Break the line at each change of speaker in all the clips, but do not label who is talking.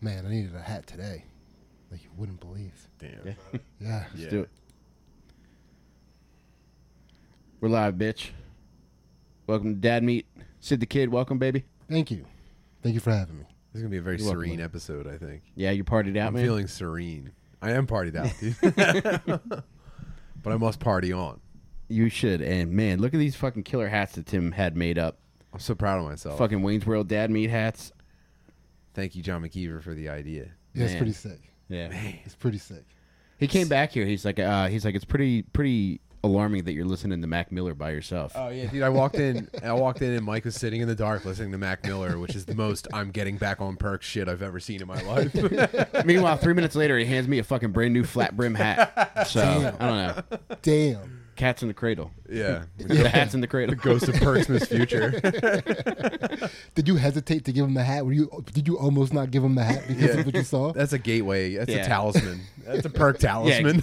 Man, I needed a hat today. Like you wouldn't believe.
Damn.
Yeah.
Yeah.
Let's do it. We're live, bitch. Welcome to Dad Meet. Sid the Kid, welcome, baby.
Thank you. Thank you for having me.
This is gonna be a very
You're welcome,
serene
man.
episode. I think.
Yeah, you partied out,
I'm
man.
feeling serene. I am partied out, dude. but I must party on.
you should. And man, look at these fucking killer hats that Tim had made up.
I'm so proud of myself.
Fucking Wayne's World Dad Meet hats.
Thank you, John McKeever, for the idea.
Yeah, it's
Man.
pretty sick.
Yeah.
It's pretty sick.
He came back here. He's like, uh, he's like, it's pretty, pretty alarming that you're listening to Mac Miller by yourself.
Oh yeah, dude. I walked in. I walked in, and Mike was sitting in the dark listening to Mac Miller, which is the most I'm getting back on perks shit I've ever seen in my life.
Meanwhile, three minutes later, he hands me a fucking brand new flat brim hat. So I don't know.
Damn.
Cats in the cradle.
yeah.
The hat's in the cradle.
Ghost of Perksmas future.
Did you hesitate to give him the hat? Were you? Did you almost not give him the hat because
Yeah.
of what you saw?
That's a gateway. That's
Yeah.
a talisman. That's a perk talisman.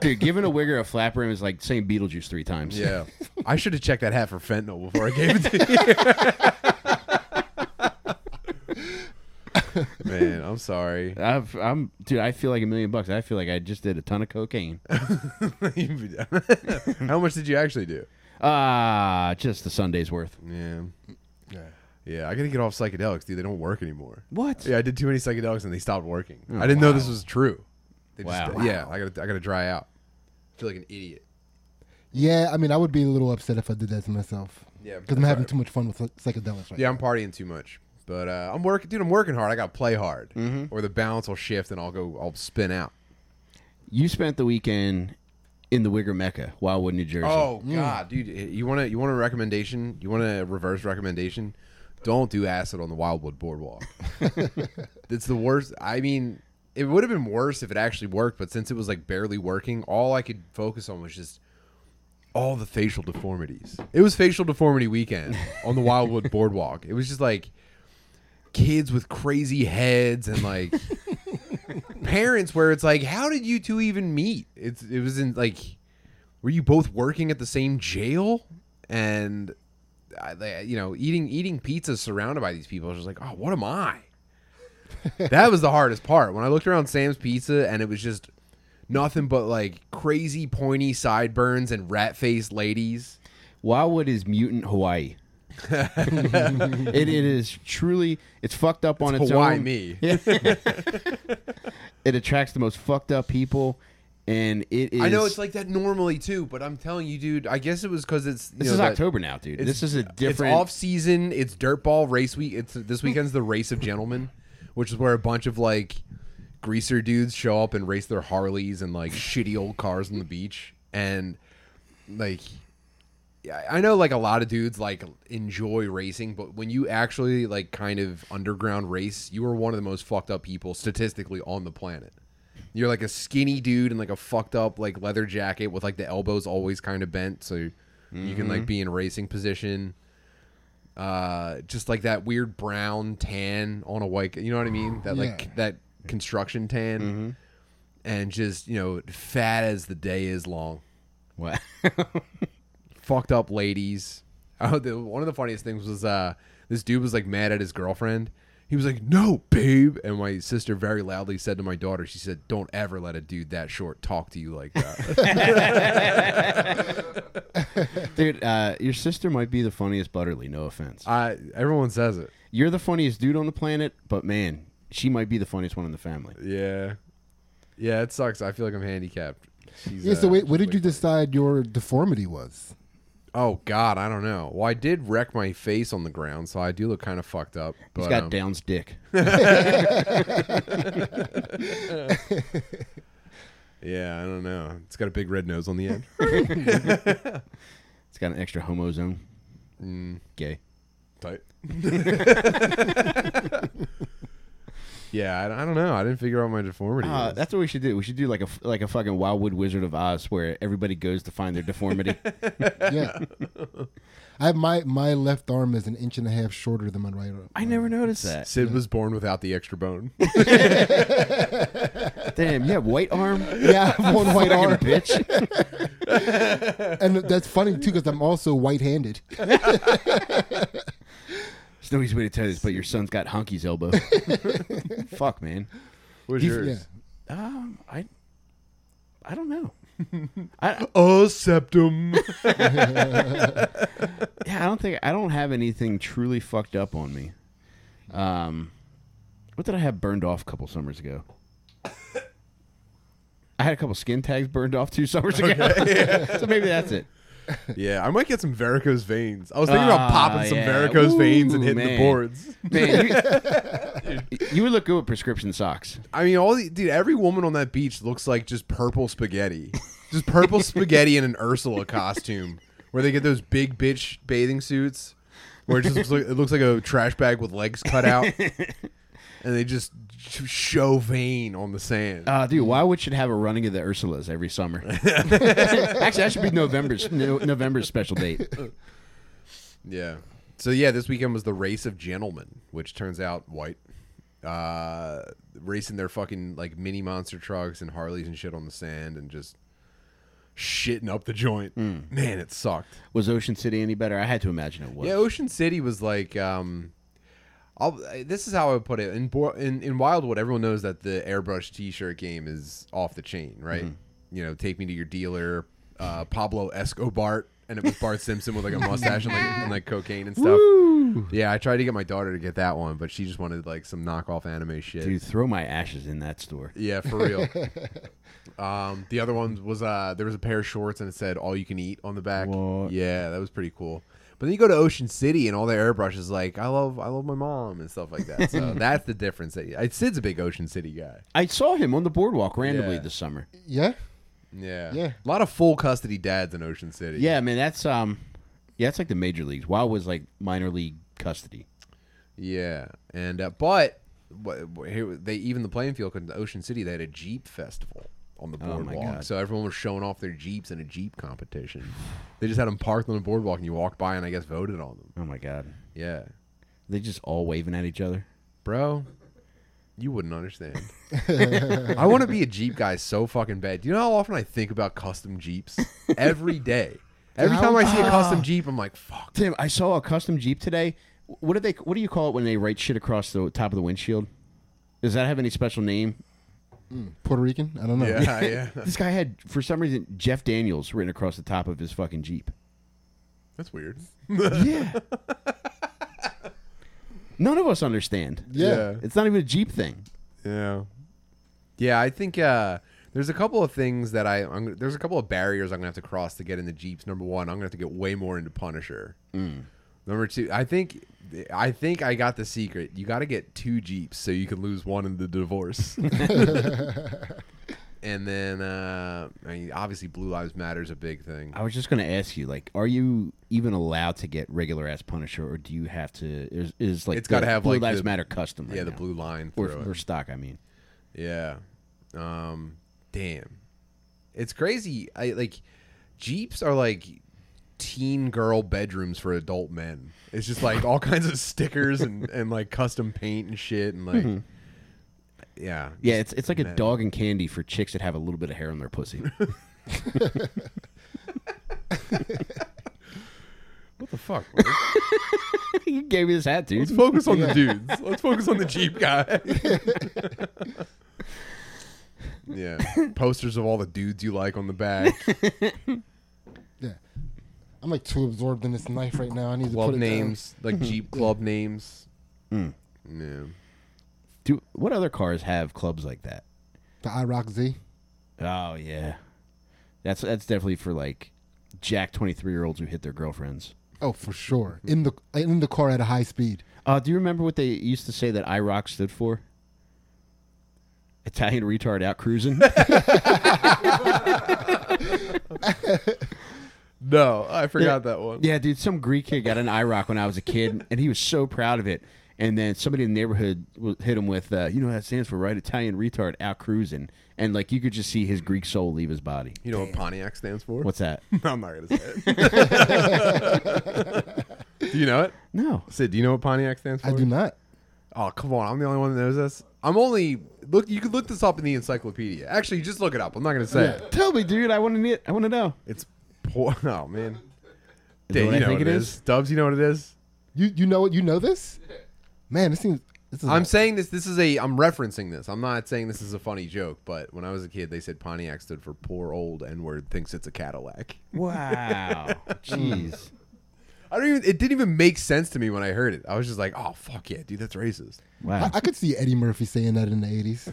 Dude, giving a wigger a flat rim is like saying Beetlejuice three times.
Yeah. I should have checked that hat for fentanyl before I gave it to you. Man, I'm sorry.
I've, I'm, dude. I feel like a million bucks. I feel like I just did a ton of cocaine.
How much did you actually do?
Ah, just the Sunday's worth.
Yeah.
Yeah.
Yeah, I gotta get off psychedelics, dude. They don't work anymore.
What?
Yeah, I did too many psychedelics and they stopped working.
Oh,
I didn't know this was true. They just-
Wow.
yeah, I gotta I gotta dry out. I feel like an idiot.
Yeah, I mean, I would be a little upset if I did that to myself.
Yeah,
Because I'm having too much fun with psychedelics right
Yeah, I'm partying too much. But uh, I'm working, dude. I'm working hard. I got to play hard,
Mm-hmm.
or the balance will shift and I'll go. I'll spin out.
You spent the weekend in the Wigger Mecca, Wildwood, New Jersey.
Oh God, dude! You want to you want a recommendation? You want a reverse recommendation? Don't do acid on the Wildwood Boardwalk. it's the worst. I mean, it would have been worse if it actually worked, but since it was like barely working, all I could focus on was just all the facial deformities. It was facial deformity weekend on the Wildwood Boardwalk. It was just like kids with crazy heads and like parents where it's like, how did you two even meet? It's it was in like, were you both working at the same jail? And I, they- you know, eating eating pizza surrounded by these people. I was just like, oh, what am I? that was the hardest part when I looked around Sam's Pizza and it was just nothing but like crazy pointy sideburns and rat faced ladies.
Wildwood is mutant Hawaii. it, it is truly it's fucked up on its
Hawaii
own.
me.
It attracts the most fucked up people, and it is.
I know it's like that normally too, but I'm telling you, dude. I guess it was because it's you
this
know,
is
that-
October now, dude.
It's-
This is a different.
It's off season. It's dirtball race week. It's this weekend's the race of gentlemen, which is where a bunch of like greaser dudes show up and race their Harleys and like shitty old cars on the beach, and like. Yeah, I know like a lot of dudes like enjoy racing, but when you actually like kind of underground race, you are one of the most fucked up people statistically on the planet. You're like a skinny dude in like a fucked up like leather jacket with like the elbows always kind of bent, so you can
Mm-hmm.
like be in racing position. Uh, just like that weird brown tan on a white. You know what I mean? That
Yeah.
like that construction tan,
Mm-hmm.
and just you know fat as the day is long.
What?
Fucked up ladies. Oh, the, one of the funniest things was uh, this dude was like mad at his girlfriend. He was like, "No, babe," and my sister very loudly said to my daughter, "She said, don't ever let a dude that short talk to you like that."
dude, uh, your sister might be the funniest Butterly. No offense.
I everyone says it.
You're the funniest dude on the planet, but man, she might be the funniest one in the family.
Yeah, yeah, it sucks. I feel like I'm handicapped. She's,
Yeah. So
uh,
wait, what did you decide your deformity was?
Oh God, I don't know. Well, I did wreck my face on the ground, so I do look kind of fucked up. But
He's got
um,
Down's dick.
yeah, I don't know. It's got a big red nose on the end.
It's got an extra homo zone.
Mm,
Gay.
tight. yeah, I, I don't know. I didn't figure out my deformity.
Uh,
was.
that's what we should do. We should do like a f- like a fucking Wildwood Wizard of Oz, where everybody goes to find their deformity.
Yeah. I have my my left arm is an inch and a half shorter than my right arm.
I never noticed that.
Sid was born without the extra bone.
Damn, you have white arm.
Yeah, I have one white arm,
bitch.
and that's funny too because I'm also white-handed.
No easy way to tell you this, but your son's got Hunky's elbow. Fuck, man.
What's
You-
yours?
Um, I, I don't know. I,
A septum.
yeah, I don't think I don't have anything truly fucked up on me. Um, what did I have burned off a couple summers ago? I had a couple skin tags burned off two summers ago, so maybe that's it.
Yeah, I might get some varicose veins. I was thinking about
Ah,
popping some
yeah.
varicose veins and
Ooh,
hitting the
man.
boards.
Man, you, you would look good with prescription socks.
I mean, all the, dude, every woman on that beach looks like just purple spaghetti, just purple spaghetti in an Ursula costume, where they get those big bitch bathing suits, where it just looks like, it looks like a trash bag with legs cut out, and they just show vein on the sand.
Uh, dude, why would should have a running of the Ursulas every summer? Actually, that should be November's no, November's special date.
Yeah. So yeah, this weekend was the race of gentlemen, which turns out white. Uh, racing their fucking like mini monster trucks and Harleys and shit on the sand and just shitting up the joint. Man, it sucked.
Was Ocean City any better? I had to imagine it was.
Yeah, Ocean City was like um I'll, this is how I would put it. In, in in Wildwood, everyone knows that the airbrush T-shirt game is off the chain, right? You know, take me to your dealer, uh, Pablo Escobar, and it was Bart Simpson with like a mustache and like, and like cocaine and stuff. Yeah, I tried to get my daughter to get that one, but she just wanted like some knockoff anime shit.
Dude, throw my ashes in that store.
Yeah, for real. um, the other one was uh, there was a pair of shorts and it said "all you can eat" on the back.
What?
Yeah, that was pretty cool. But then you go to Ocean City and all the airbrushes like, I love, I love my mom and stuff like that. So that's the difference. I- Sid's a big Ocean City guy.
I saw him on the boardwalk randomly
Yeah.
this summer.
Yeah.
Yeah,
Yeah.
A lot of full custody dads in Ocean City.
Yeah, man, that's um, yeah, it's like the major leagues. Wild was like minor league custody.
yeah. And uh, but what, here they even the playing field in Ocean City they had a Jeep festival on the
Oh, my
boardwalk.
God.
so everyone was showing off their Jeeps in a Jeep competition. They just had them parked on the boardwalk and you walked by and I guess voted on them.
Oh my god,
Yeah.
they just all waving at each other.
Bro, you wouldn't understand. I want to be a Jeep guy so fucking bad. Do you know how often I think about custom Jeeps? Every day. Every time I see a
Ah.
custom Jeep, I'm like, fuck.
Tim, I saw a custom Jeep today. What do they? What do you call it when they write shit across the top of the windshield? Does that have any special name?
Puerto Rican? I don't know.
Yeah, yeah.
This guy had, for some reason, Jeff Daniels written across the top of his fucking Jeep.
That's weird.
yeah. None of us understand.
Yeah.
It's not even a Jeep thing.
Yeah. Yeah, I think uh, there's a couple of things that I I'm, there's a couple of barriers I'm gonna have to cross to get into Jeeps. Number one, I'm gonna have to get way more into Punisher. Number two, I think I think I got the secret. You got to get two Jeeps so you can lose one in the divorce. and then, uh, I mean, obviously, Blue Lives Matter is a big thing.
I was just going to ask you, like, are you even allowed to get regular ass Punisher, or do you have to? Is, is like
It's gotta
the
have,
Blue
like,
Lives
the-
Matter custom? Right
yeah, the
now?
blue line
or,
through
or
it.
stock. I mean,
Yeah. Um, damn. It's crazy. I like Jeeps are like teen girl bedrooms for adult men. It's just like all kinds of stickers and, and like custom paint and shit and like yeah.
Mm-hmm. yeah, it's it's like a dog and candy for chicks that have a little bit of hair on their pussy.
What the fuck? man?
you gave me this hat, dude.
Let's focus on the dudes. Let's focus on the Jeep guy. yeah. Posters of all the dudes you like on the back.
Yeah. I'm like too absorbed in this knife right now. I need to
Club
put it
names, like Jeep club names.
Mm.
Yeah.
Do what other cars have clubs like that?
down. The IROC Z.
Oh yeah, that's that's definitely for like Jack twenty three year olds who hit their girlfriends.
Oh, for sure. In the in the car at a high speed.
Uh, do you remember what they used to say that IROC stood for? Italian retard out cruising.
No, I forgot that one.
yeah, dude, some Greek kid got an IROC when I was a kid, and he was so proud of it. And then somebody in the neighborhood hit him with, uh, you know, what that stands for right, Italian retard out cruising, and like you could just see his Greek soul leave his body.
You know what Pontiac stands for?
What's that?
I'm not gonna say it. do you know it?
No.
Sid, do you know what Pontiac stands for?
I do not.
Oh, come on! I'm the only one that knows this. I'm only look. You could look this up in the encyclopedia. Actually, just look it up. I'm not gonna say it.
Tell me, dude. I want to. I want to know.
It's poor. Oh man.
Is
Dave,
what
you
I
know
think
what
it
it
is?
is. Dubs, you know what it is?
You you know what you know this? Man, this seems. This is
I'm
a-
saying this. This is a. I'm referencing this. I'm not saying this is a funny joke, but when I was a kid, they said Pontiac stood for poor old N word thinks it's a Cadillac.
Wow. Hmm. Jeez.
I don't even. It didn't even make sense to me when I heard it. I was just like, oh fuck yeah, dude, that's racist.
Wow.
I, I could see Eddie Murphy saying that in the 80s.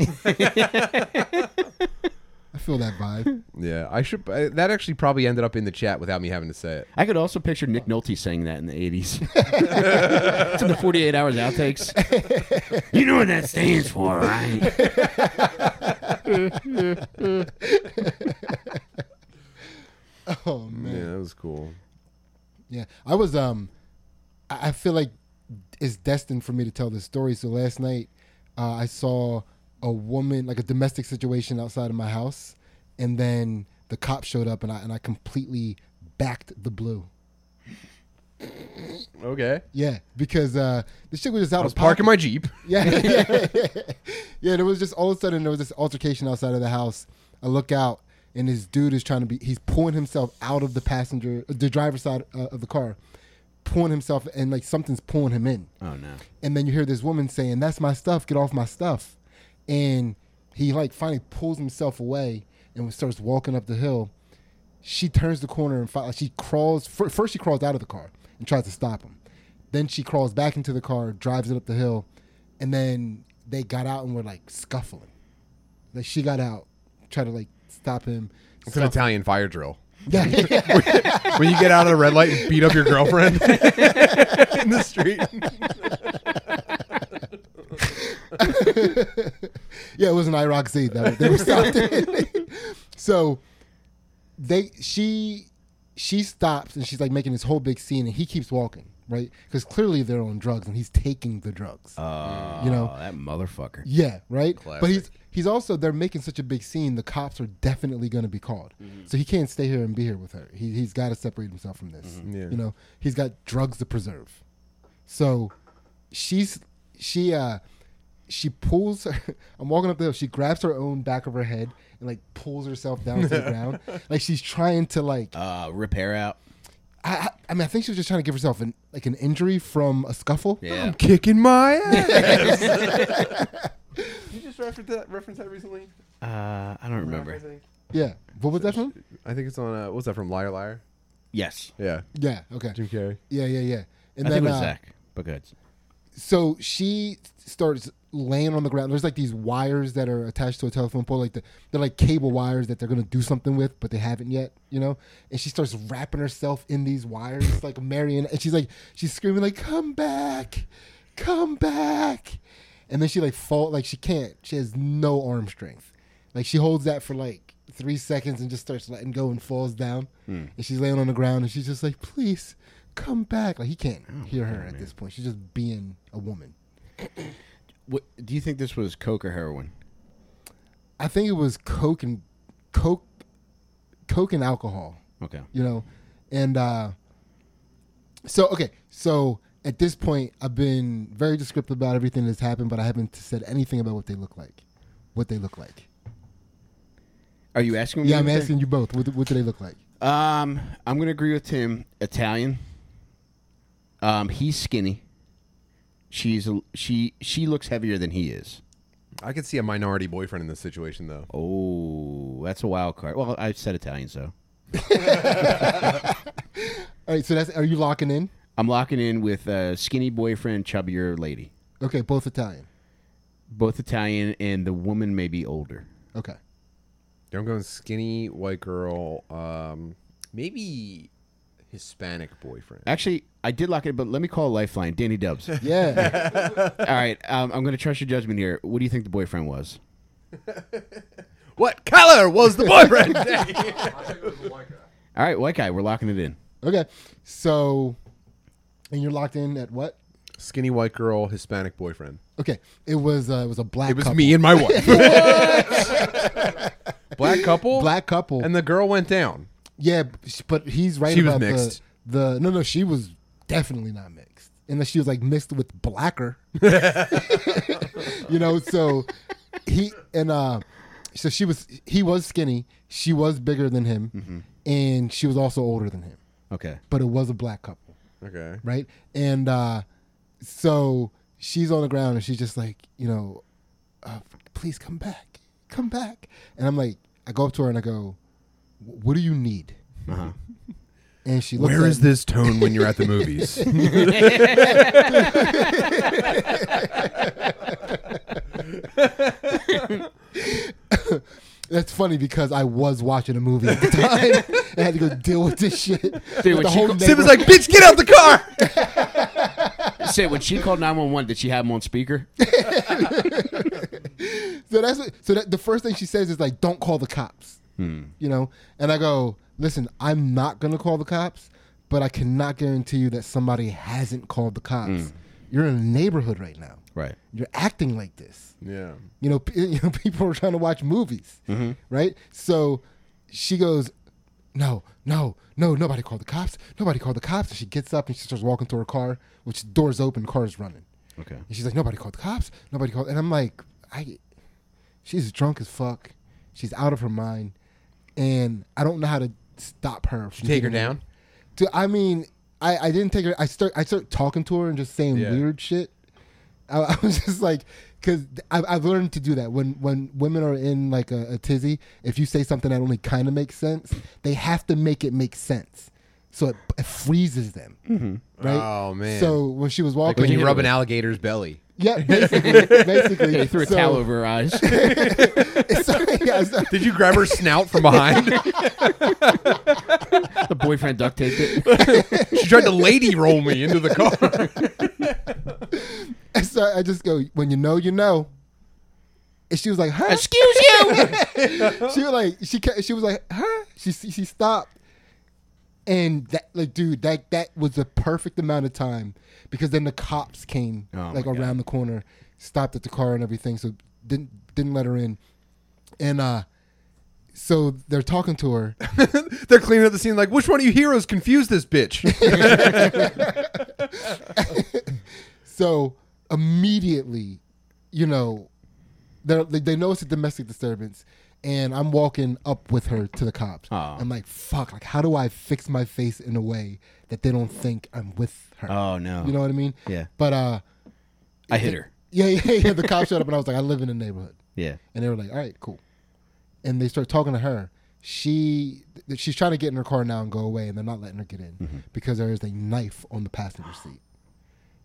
I feel that vibe.
Yeah, I should. Uh, that actually probably ended up in the chat without me having to say it.
I could also picture Nick Nolte saying that in the 80s. it's in the 48 hours outtakes. you know what that stands for, right?
Oh man.
Yeah, that was cool.
Yeah, I was. Um, I I feel like it's destined for me to tell this story. So last night, uh, I saw a woman, like a domestic situation outside of my house, and then the cop showed up, and I and I completely backed the blue.
Okay,
Yeah, because uh, the shit was just out
I was
of pocket.
parking my jeep.
Yeah, yeah, yeah. There was just all of a sudden there was this altercation outside of the house. I look out, and this dude is trying to be. He's pulling himself out of the passenger, the driver's side uh, of the car, pulling himself, and like something's pulling him in.
Oh, no.
And then you hear this woman saying, "That's my stuff. Get off my stuff." And he like finally pulls himself away and starts walking up the hill. She turns the corner and fi- she crawls. First, she crawls out of the car and tries to stop him. Then she crawls back into the car, drives it up the hill, and then they got out and were like scuffling. Like she got out, tried to like stop him.
It's an. Italian fire drill.
Yeah.
when you get out of the red light and beat up your girlfriend in the street.
yeah, it was an IROC Z that they were stopped. so they she she stops and she's like making this whole big scene and he keeps walking right because clearly they're on drugs and he's taking the drugs.
Oh,
You know-
that motherfucker.
yeah, right. But he's he's also they're making such a big scene. The cops are definitely going to be called, so he can't stay here and be here with her. He he's got to separate himself from this.
Yeah.
You know, he's got drugs to preserve. So she's she uh she pulls her I'm walking up the hill, she grabs her own back of her head and like pulls herself down to the ground. Like she's trying to like
Uh, rip hair out.
I, I I mean I think she was just trying to give herself an like an injury from a scuffle.
Yeah.
I'm kicking my ass. you just referenced that, referenced that recently?
Uh, I don't remember.
Yeah. What was that from?
I think it's on. Uh, what's that from? Liar, liar.
Yes.
Yeah,
Yeah, okay.
Jim Carrey.
Yeah, yeah, yeah. And
I
then
think it was
uh,
Zach. But good.
So she starts laying on the ground. There's like these wires that are attached to a telephone pole, like the, they're like cable wires that they're gonna do something with, but they haven't yet, you know. And she starts wrapping herself in these wires, like a marionette. And she's like, she's screaming like, "Come back, come back!" And then she like fall, like she can't. She has no arm strength. Like she holds that for like three seconds and just starts letting go and falls down. Hmm. And she's laying on the ground and she's just like, "Please." Come back! Like he can't hear her at this point. She's just being a woman.
What, do you think this was coke or heroin?
I think it was coke and coke, coke and alcohol.
Okay.
You know, and uh, so okay, so at this point, I've been very descriptive about everything that's happened, but I haven't said anything about what they look like. What they look like.
Are you asking me?
Yeah, I'm asking you both. What, what do they look like?
Um, I'm gonna agree with Tim. Italian. Um, he's skinny. She's she she looks heavier than he is.
I could see a minority boyfriend in this situation though.
Oh, that's a wild card. Well, I said Italian, so
All right, so that's are you locking in?
I'm locking in with a skinny boyfriend, chubbier lady.
Okay, both Italian.
Both Italian, and the woman may be older.
Okay.
I'm going skinny white girl. Um, maybe Hispanic boyfriend.
Actually, I did lock it, but let me call a lifeline. Danny Dubs.
Yeah.
All right, um, I'm going to trust your judgment here. What do you think the boyfriend was?
What color was the boyfriend?
All right, white guy. We're locking it in.
okay. So, and you're locked in at what?
skinny white girl, Hispanic boyfriend.
Okay, it was uh, it was a black.
It was
couple.
me and my wife. Black couple.
Black couple.
And the girl went down.
Yeah, but he's right
She was
about
mixed.
the the no no she was definitely not mixed unless she was like mixed with blacker. you know, so he and uh, so she was he was skinny. She was bigger than him,
Mm-hmm.
and she was also older than him.
Okay.
But it was a black couple.
Okay.
right? And uh, so she's on the ground and she's just like, you know, uh, please come back, come back. And I'm like, I go up to her and I go, what do you need?
Uh-huh.
And she looks
Where
at
is this tone when you're at the movies?
That's funny because I was watching a movie at the time and had to go deal with this shit. With
when
the
she
whole
called-
Sid was
neighborhood.
like, "Bitch, get out the car!"
Say when she called nine one one, did she have him on speaker?
so that's what, so that the first thing she says is like, "Don't call the cops,"
Hmm.
you know. And I go, "Listen, I'm not gonna call the cops, but I cannot guarantee you that somebody hasn't called the cops.
Hmm.
You're in a neighborhood right now.
Right.
You're acting like this.
Yeah.
You know, p- you know, people are trying to watch movies,
Mm-hmm.
right? So she goes, "No, no, no, nobody called the cops. Nobody called the cops." And she gets up and she starts walking to her car, which doors open, car's running.
Okay.
And she's like, nobody called the cops. Nobody called. And I'm like, I, she's drunk as fuck. She's out of her mind, and I don't know how to stop her. from
Take her down.
To, I mean, I, I didn't take her. I start I start talking to her and just saying
Yeah.
weird shit. I, I was just like, because I've, I've learned to do that when when women are in like a, a tizzy. If you say something that only kind of makes sense, they have to make it make sense. So it, it freezes them, mm-hmm. right?
Oh, man.
So when she was walking,
When you rub an alligator's belly.
yeah, basically, basically.
They threw a
So-
towel over her eyes.
so, yeah, so-
Did you grab her snout from behind?
the boyfriend duct taped it.
she tried to lady roll me into the car.
so I just go, when you know, you know. And she was like, huh?
Excuse you.
she was like, she she was like, huh? She she stopped, and that like, dude, that that was the perfect amount of time because then the cops came
Oh, my
like
God.
around the corner, stopped at the car and everything, so didn't didn't let her in, and uh, so they're talking to her.
They're cleaning up the scene like, which one of you heroes confused this bitch?
So immediately, you know, they're- they they notice a domestic disturbance, and I'm walking up with her to the cops.
Aw.
I'm like, fuck, like how do I fix my face in a way that they don't think I'm with her?
Oh no.
You know what I mean?
Yeah.
But uh,
I hit her.
yeah, yeah, yeah. The cops showed up, and I was like, I live in the neighborhood,
Yeah.
and they were like, all right, cool. And they start talking to her. She th- she's trying to get in her car now and go away, and they're not letting her get in
Mm-hmm.
because there is a knife on the passenger seat,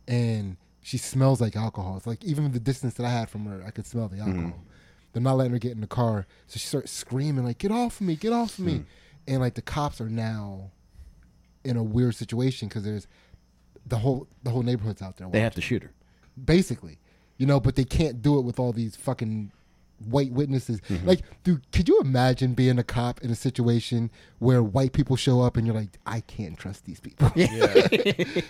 and she smells like alcohol. It's like even the distance that I had from her, I could smell the
Mm-hmm.
alcohol. They're not letting her get in the car, so she starts screaming like, "Get off of me! Get off of me!"
Hmm.
And like the cops are now in a weird situation because there's the whole the whole neighborhood's out there.
They have to shoot her.
basically, you know, but they can't do it with all these fucking white witnesses.
Mm-hmm.
Like, dude, could you imagine being a cop in a situation where white people show up and you're like, I can't trust these people.
yeah.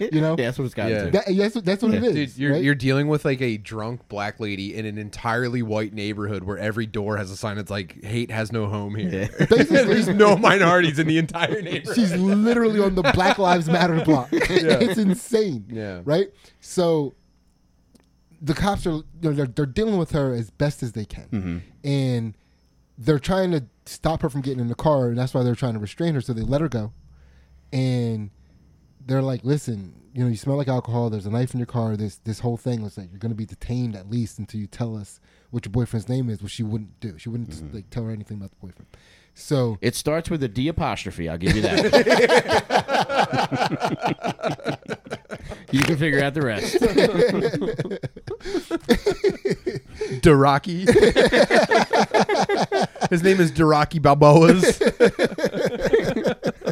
you know,
Yeah, that's what it's got
Yeah.
to.
that, that's what that's what it is.
Dude, you're,
right?
you're dealing with like a drunk black lady in an entirely white neighborhood where every door has a sign that's like "Hate has no home here." There's no minorities in the entire neighborhood.
She's literally on the Black Lives Matter block. it's insane.
Yeah.
Right. So the cops are you know, they're, they're dealing with her as best as they can,
Mm-hmm.
and they're trying to stop her from getting in the car, and that's why they're trying to restrain her. So they let her go, and they're like, "Listen, you know, you smell like alcohol. There's a knife in your car. This this whole thing looks like you're going to be detained at least until you tell us what your boyfriend's name is." Which she wouldn't do. She wouldn't
Mm-hmm.
like tell her anything about the boyfriend. So
It starts with a D apostrophe. I'll give you that. you can figure out the rest.
Daraki. His name is Daraki Balboas.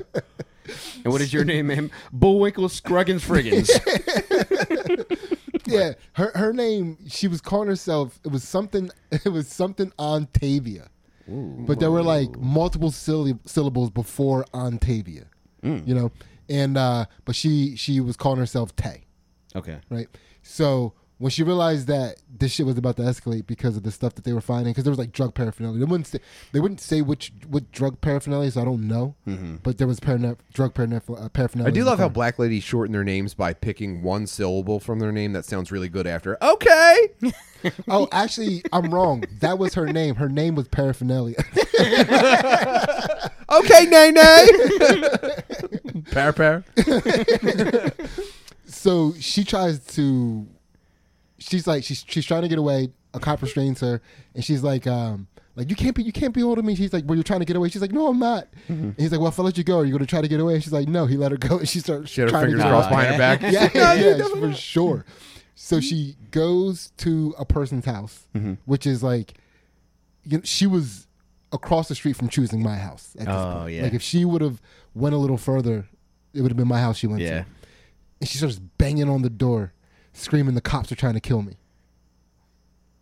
And what is your name, ma'am? Bullwinkle Scruggins Friggins.
yeah, her her name. She was calling herself. It was something. It was something Ontavia, but there were like multiple syll- syllables before Ontavia. You know, and uh but she she was calling herself Tay,
Okay.
right? So when she realized that this shit was about to escalate because of the stuff that they were finding, because there was like drug paraphernalia. They wouldn't say they wouldn't say which what drug paraphernalia, so I don't know. But there was parana- drug paraphernalia. Uh, paraphernalia
I do love how black ladies shorten their names by picking one syllable from their name that sounds really good after. Okay.
Oh, actually, I'm wrong. That was her name. Her name was paraphernalia.
Okay, Nay Nay. Power, power.
so she tries to she's like she's she's trying to get away. A cop restrains her and she's like um like you can't be you can't be holding me. She's like well you're trying to get away. She's like no i'm not.
Mm-hmm.
and he's like well if i let you go. Are you going to try to get away? And she's like no. He let her go and she starts
She had her fingers crossed behind her back.
yeah, yeah, for sure. So she goes to a person's house
Mm-hmm.
which is like you know, she was across the street from choosing my house at this
Oh,
point.
yeah.
like if she would have went a little further it would have been my house she went to. And she starts banging on the door, screaming, "The cops are trying to kill me."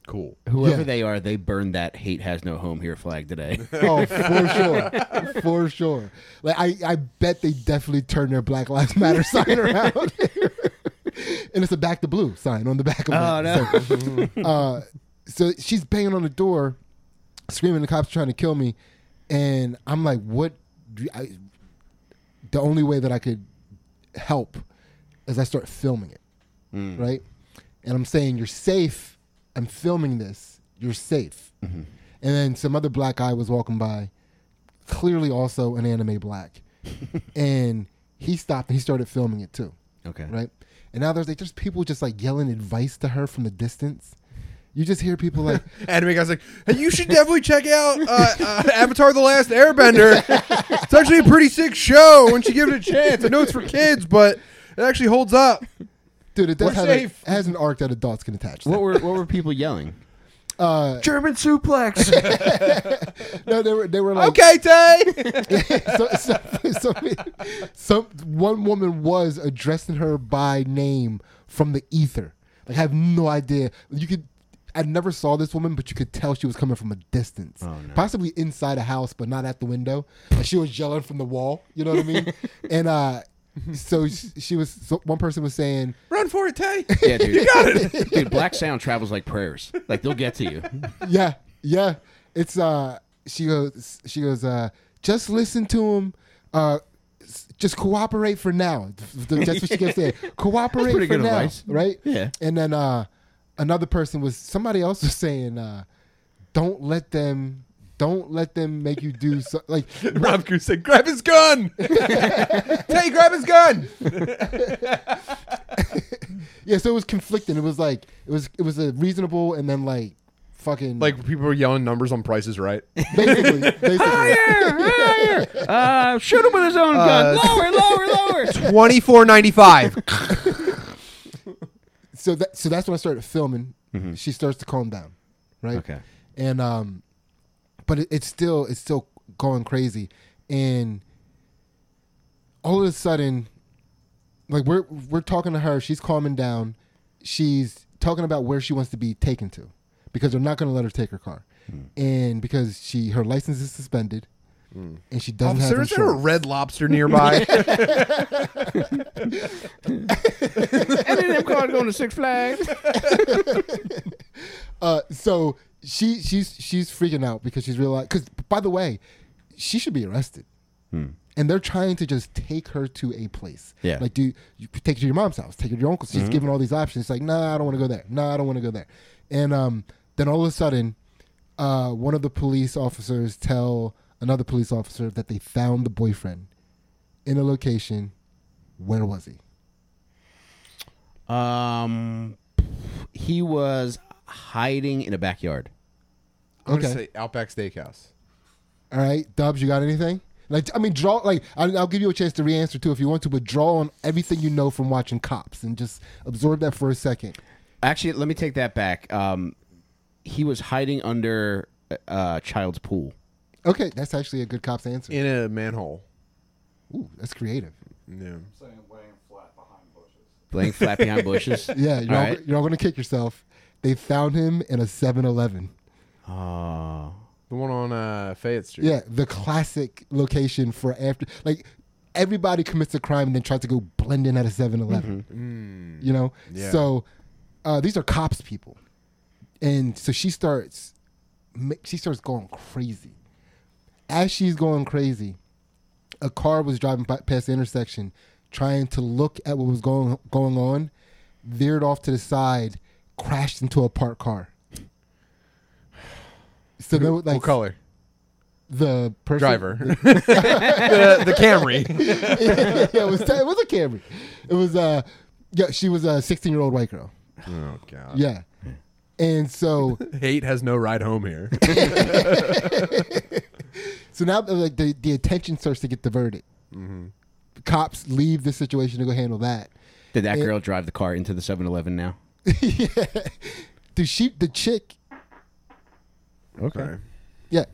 Cool.
Whoever
Yeah.
they are, they burned that "hate has no home here" flag today.
Oh, for sure, for sure. Like I, I bet they definitely turned their Black Lives Matter sign around, and it's a "Back to Blue" sign on the back of
Oh,
it.
no.
So, uh, so she's banging on the door, screaming, "The cops are trying to kill me," and I'm like, "What?" do I, the only way that I could help is I start filming it. Right? And I'm saying you're safe. I'm filming this. You're safe. And then some other black guy was walking by, clearly also an anime black, and he stopped and he started filming it too,
Okay.
right? And now there's like just people just like yelling advice to her from the distance. You just hear people like,
Anime guy's like, hey, you should definitely check out uh, uh, Avatar: The Last Airbender. it's actually a pretty sick show. Once you give it a chance, I know it's for kids, but it actually holds up.
Dude, it does
We're
have a, it has an arc that adults can attach. To.
What were what were people yelling?
Uh,
German suplex.
no, they were they were like,
Okay, Tay.
so, so, so, some one woman was addressing her by name from the ether. Like I have no idea. You could. I never saw this woman, but you could tell she was coming from a distance,
Oh, no.
possibly inside a house, but not at the window. Like she was yelling from the wall. You know what I mean? and uh, so she she was. So one person was saying,
Run for it, Tay.
yeah, dude. You got it. Dude, black sound travels like prayers. Like they'll get to you.
yeah, yeah. It's uh she goes she goes, uh, just listen to him. Uh just cooperate for now. That's what she kept saying. Cooperate
pretty
for
good
now.
advice.
Right?
Yeah.
And then uh another person was somebody else was saying, uh, don't let them don't let them make you do so like
Rob Cruz said, "Grab his gun." Tay, grab his gun.
yeah, so it was conflicting. It was like it was it was a reasonable and then like fucking
Like people were yelling numbers on prices, right?
basically basically
Uh, shoot him with his own gun. Lower, lower, lower.
Twenty four ninety five.
so that so that's when I started filming. She starts to calm down, right?
Okay.
And um, but it, it's still it's still going crazy, and all of a sudden, like we're we're talking to her, she's calming down, she's talking about where she wants to be taken to, because they're not going to let her take her car, hmm. and because she her license is suspended, and she doesn't have
is there a red lobster nearby?
And then them cars going to Six Flags.
Uh, so she she's she's freaking out because she's realized. Because by the way, she should be arrested, and they're trying to just take her to a place.
Yeah.
like do you take her to your mom's house, take her to your uncle's. She's given all these options. It's like, nah, I don't want to go there. Nah, I don't want to go there. And um, then all of a sudden, uh, one of the police officers tell another police officer that they found the boyfriend in a location. Where was he?
Um, he was hiding in a backyard.
I'm gonna
Okay.
say Outback Steakhouse.
All right, Dubs, you got anything? Like, I mean, draw. Like, I- I'll give you a chance to re-answer too if you want to, but draw on everything you know from watching Cops and just absorb that for a second.
Actually, let me take that back. Um, he was hiding under a child's pool.
Okay, that's actually a good Cops answer.
In a manhole.
Ooh, that's creative.
Yeah.
saying laying flat behind bushes.
Laying flat behind bushes.
Yeah, you're
All
all,
right.
you're all gonna kick yourself. They found him in a 7-Eleven.
Oh.
The one on uh, Fayette Street.
Yeah, the classic location for after like everybody commits a crime and then tries to go blend in at a 7-Eleven. You know?
Yeah.
So uh, these are cops people. And so she starts ma- she starts going crazy. As she's going crazy, a car was driving by, past the intersection trying to look at what was going going on, veered off to the side, crashed into a parked car. So was like
what color?
the person
Driver, the, the Camry.
yeah, it was it was a Camry. It was uh yeah, she was a 16 year old white girl.
Oh God.
Yeah, and so
Hate has no ride home here.
So now like the the attention starts to get diverted. Mm-hmm. Cops leave the situation to go handle that.
Did that
It-
girl drive the car into the 7-Eleven now?
yeah, the sheep, the chick,
Okay.
yeah,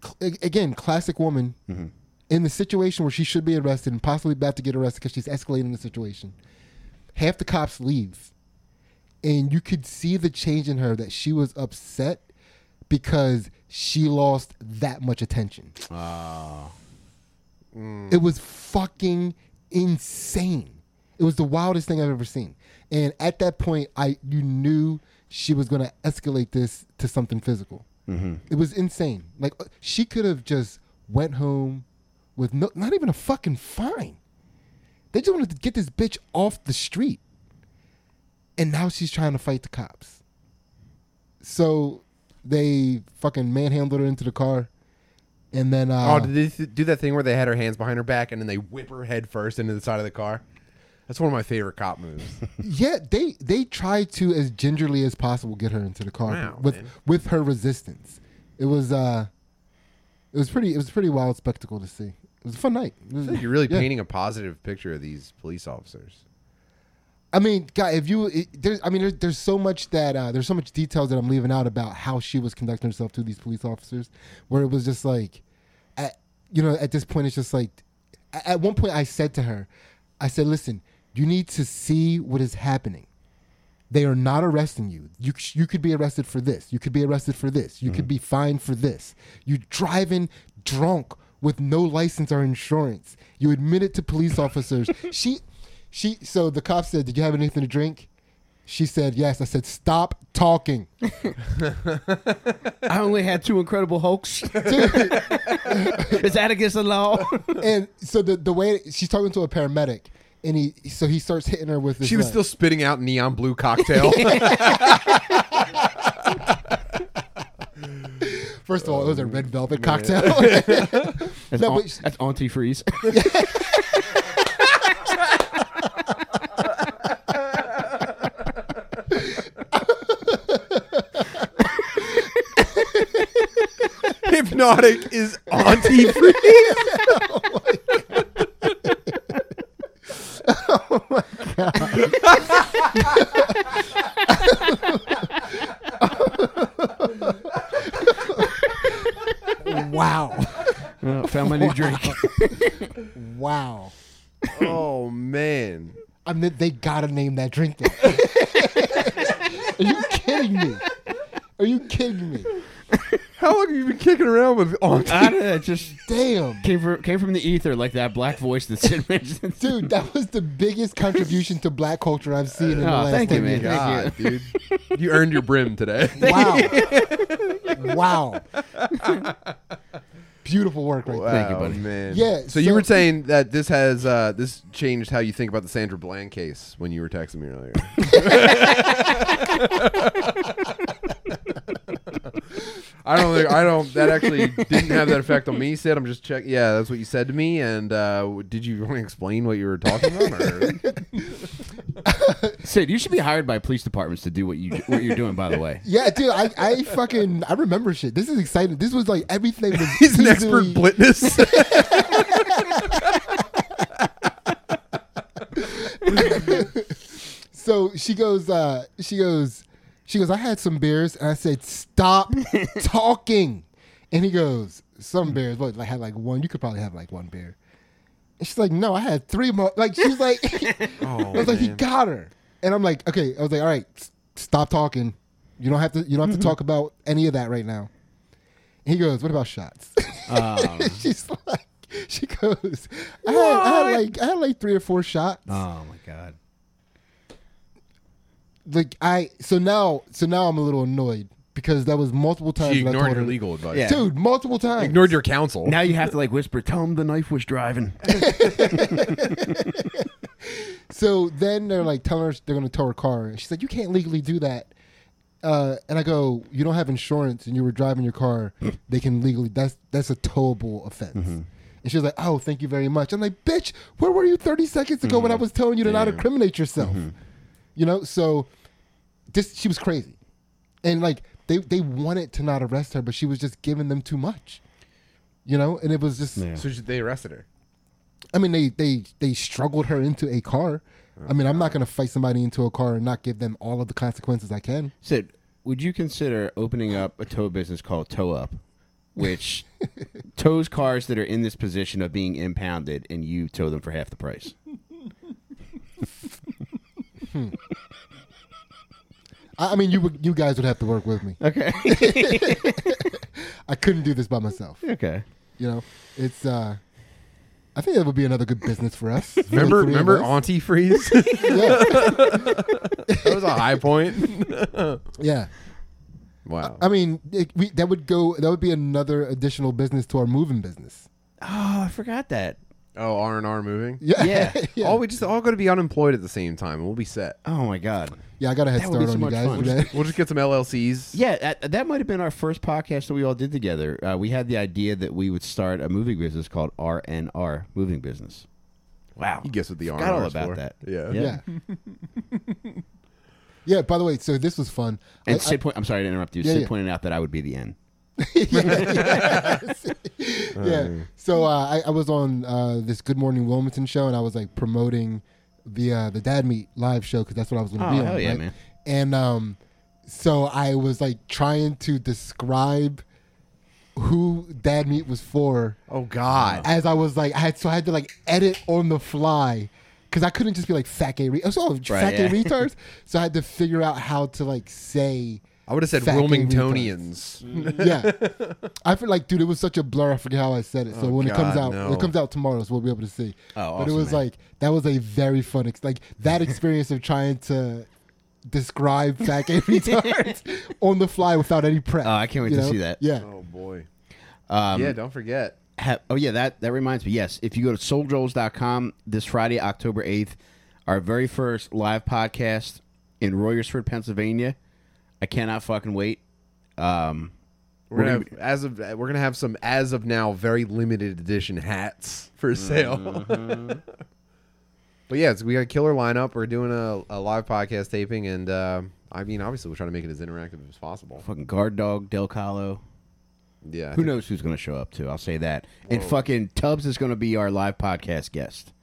cl- again, classic woman mm-hmm. in the situation where she should be arrested and possibly about to get arrested because she's escalating the situation. Half the cops leave, and you could see the change in her that she was upset because she lost that much attention. Ah. Mm. It was fucking insane. It was the wildest thing I've ever seen. And at that point, I you knew she was going to escalate this to something physical. Mm-hmm. It was insane. Like uh, she could have just went home with no, not even a fucking fine. They just wanted to get this bitch off the street, and now she's trying to fight the cops. So they fucking manhandled her into the car, and then uh,
Oh, did they do that thing where they had her hands behind her back and then they whip her head first into the side of the car? That's one of my favorite cop moves.
Yeah, they they tried to as gingerly as possible get her into the car
Wow,
with
man.
with her resistance. It was uh, it was pretty it was a pretty wild spectacle to see. It was a fun night. Was-
you're really
yeah.
painting a positive picture of these police officers.
I mean, guy, if you it, there's I mean there's, there's so much that uh, there's so much details that I'm leaving out about how she was conducting herself to these police officers, where it was just like, at you know at this point it's just like, at one point I said to her, I said, listen, you need to see what is happening. They are not arresting you. You you could be arrested for this. You could be arrested for this. You could be fined for this. You driving drunk with no license or insurance. You admit it to police officers. she she so the cop said, "Did you have anything to drink?" She said, "Yes." I said, "Stop talking."
I only had two Incredible Hulks. Is that against the law?
and so the the way she's talking to a paramedic, and he so he starts hitting her with. His
She was
leg.
still spitting out neon blue cocktail.
First of all, it was a red velvet cocktail.
That's,
No,
an-
but-
that's antifreeze.
Hpnotiq is antifreeze.
wow,
Oh, found my new drink.
wow.
oh man.
I mean, they gotta name that drink. That. Are you kidding me? Are you kidding me?
How long have you been kicking around with anti?
I don't know, it just
Damn,
came from came from the ether like that black voice that Sid mentioned.
dude, that was the biggest contribution to black culture I've seen in the
Oh,
last
thank you,
10
man.
years.
God, dude. You earned your brim today.
Wow, wow. Beautiful work right there.
Thank you,
Wow,
buddy.
Man.
Yeah,
So, you
so-
were saying that this has uh, this changed how you think about the Sandra Bland case when you were texting me earlier. I don't think I don't. That actually didn't have that effect on me. Sid, I'm just checking. Yeah, that's what you said to me. And uh, did you want to explain what you were talking about? Or?
Sid, you should be hired by police departments to do what you what you're doing. By the way,
Yeah, dude, I, I fucking I remember shit. This is exciting. This was like everything was
He's an expert
easily-
witness.
So she goes, uh, she goes, she goes, I had some beers and I said, Stop talking. And he goes, Some beers, what I had like one, you could probably have like one beer. And she's like, No, I had three more. Like she's like
oh,
I was like, he got her. And I'm like, okay, I was like, all right, s- stop talking. You don't have to you don't have to talk about any of that right now. And he goes, What about shots?
um,
she's like she goes, I had, I had like I had like three or four shots.
oh my god,
like I so now so now I'm a little annoyed because that was multiple times.
she
that I
ignored
told
your
her-
legal advice.
Yeah.
dude, multiple times.
Ignored your counsel.
now you have to like whisper, tell him the knife was driving.
So then they're like telling her they're gonna tow her car, and she's like, "You can't legally do that uh, and I go, you don't have insurance, and you were driving your car, they can legally. That's that's a towable offense.
Mm-hmm.
And she was like, "Oh, thank you very much." I'm like, "Bitch, where were you 30 seconds ago when I was telling you to not
Mm-hmm.
Incriminate yourself?" You know, so this she was crazy, and like they they wanted to not arrest her, but she was just giving them too much. You know, and it was just.
Yeah.
So they arrested her.
I mean, they they they struggled her into a car. I mean, I'm not going to fight somebody into a car and not give them all of the consequences I can.
Sid, would you consider opening up a tow business called Tow Up, which tows cars that are in this position of being impounded, and you tow them for half the price?
I, I mean, you would, you guys would have to work with me.
Okay.
I couldn't do this by myself.
okay.
You know, it's. uh I think that would be another good business for us.
Remember, remember. Auntie Freeze?
Yeah,
that was a high point.
yeah.
wow.
I mean, it, we, that would go. That would be another additional business to our moving business.
Oh, I forgot that.
Oh, R and R moving.
Yeah,
Yeah.
yeah.
Oh, we just all going to be unemployed at the same time, and we'll be set.
Oh my god.
yeah. I got a head
That would be
start
so
on you
much
guys.
fun.
with that.
We'll just get some LLCs.
Yeah, that, that might have been our first podcast that we all did together. Uh, we had the idea that we would start a moving business called RNR Moving Business. Wow.
You guess what the R
Forgot all
and R's
about
for.
that.
Yeah.
Yeah.
Yeah. yeah. By the way, so this was fun.
And
I-
Sid, point, I'm sorry to interrupt you.
Yeah,
Sid
yeah.
pointed out that I would be the N.
yeah. So uh, I, I was on uh, this Good Morning Wilmington show, and I was like promoting the uh, the Dad Meet live show because that's what I was going to
Oh,
be on.
hell yeah,
right?
man.
And um, so I was like trying to describe who Dad Meet was for
Oh God.
as I was like I had so I had to like edit on the fly. Cause I couldn't just be like fat gay, re- oh, fat gay retards. So I had to figure out how to like say
I would have said Wilmingtonians.
yeah. I feel like, dude, it was such a blur. I forget how I said it. So
Oh,
when it comes out,
no.
it comes out tomorrow, so we'll be able to see.
Oh,
but it was
man.
like that was a very fun, ex- like that experience of trying to describe fat gay retards on the fly without any prep.
Oh, I can't wait to
know?
see that.
Yeah.
Oh boy.
Um,
yeah. Don't forget.
ha- oh, yeah, that, that reminds me. Yes, if you go to souljoels.com this Friday, October 8th, our very first live podcast in Royersford, Pennsylvania. I cannot fucking wait. Um,
We're gonna
We're
have, as of we're gonna have some as of now very limited edition hats for sale. but yeah, it's, we got a killer lineup. We're doing a, a live podcast taping, and uh, I mean, obviously, we're trying to make it as interactive as possible.
fucking guard dog, Del Calo.
Yeah, I
Who knows who's going to show up too? I'll say that. And fucking Tubbs is going to be our live podcast guest.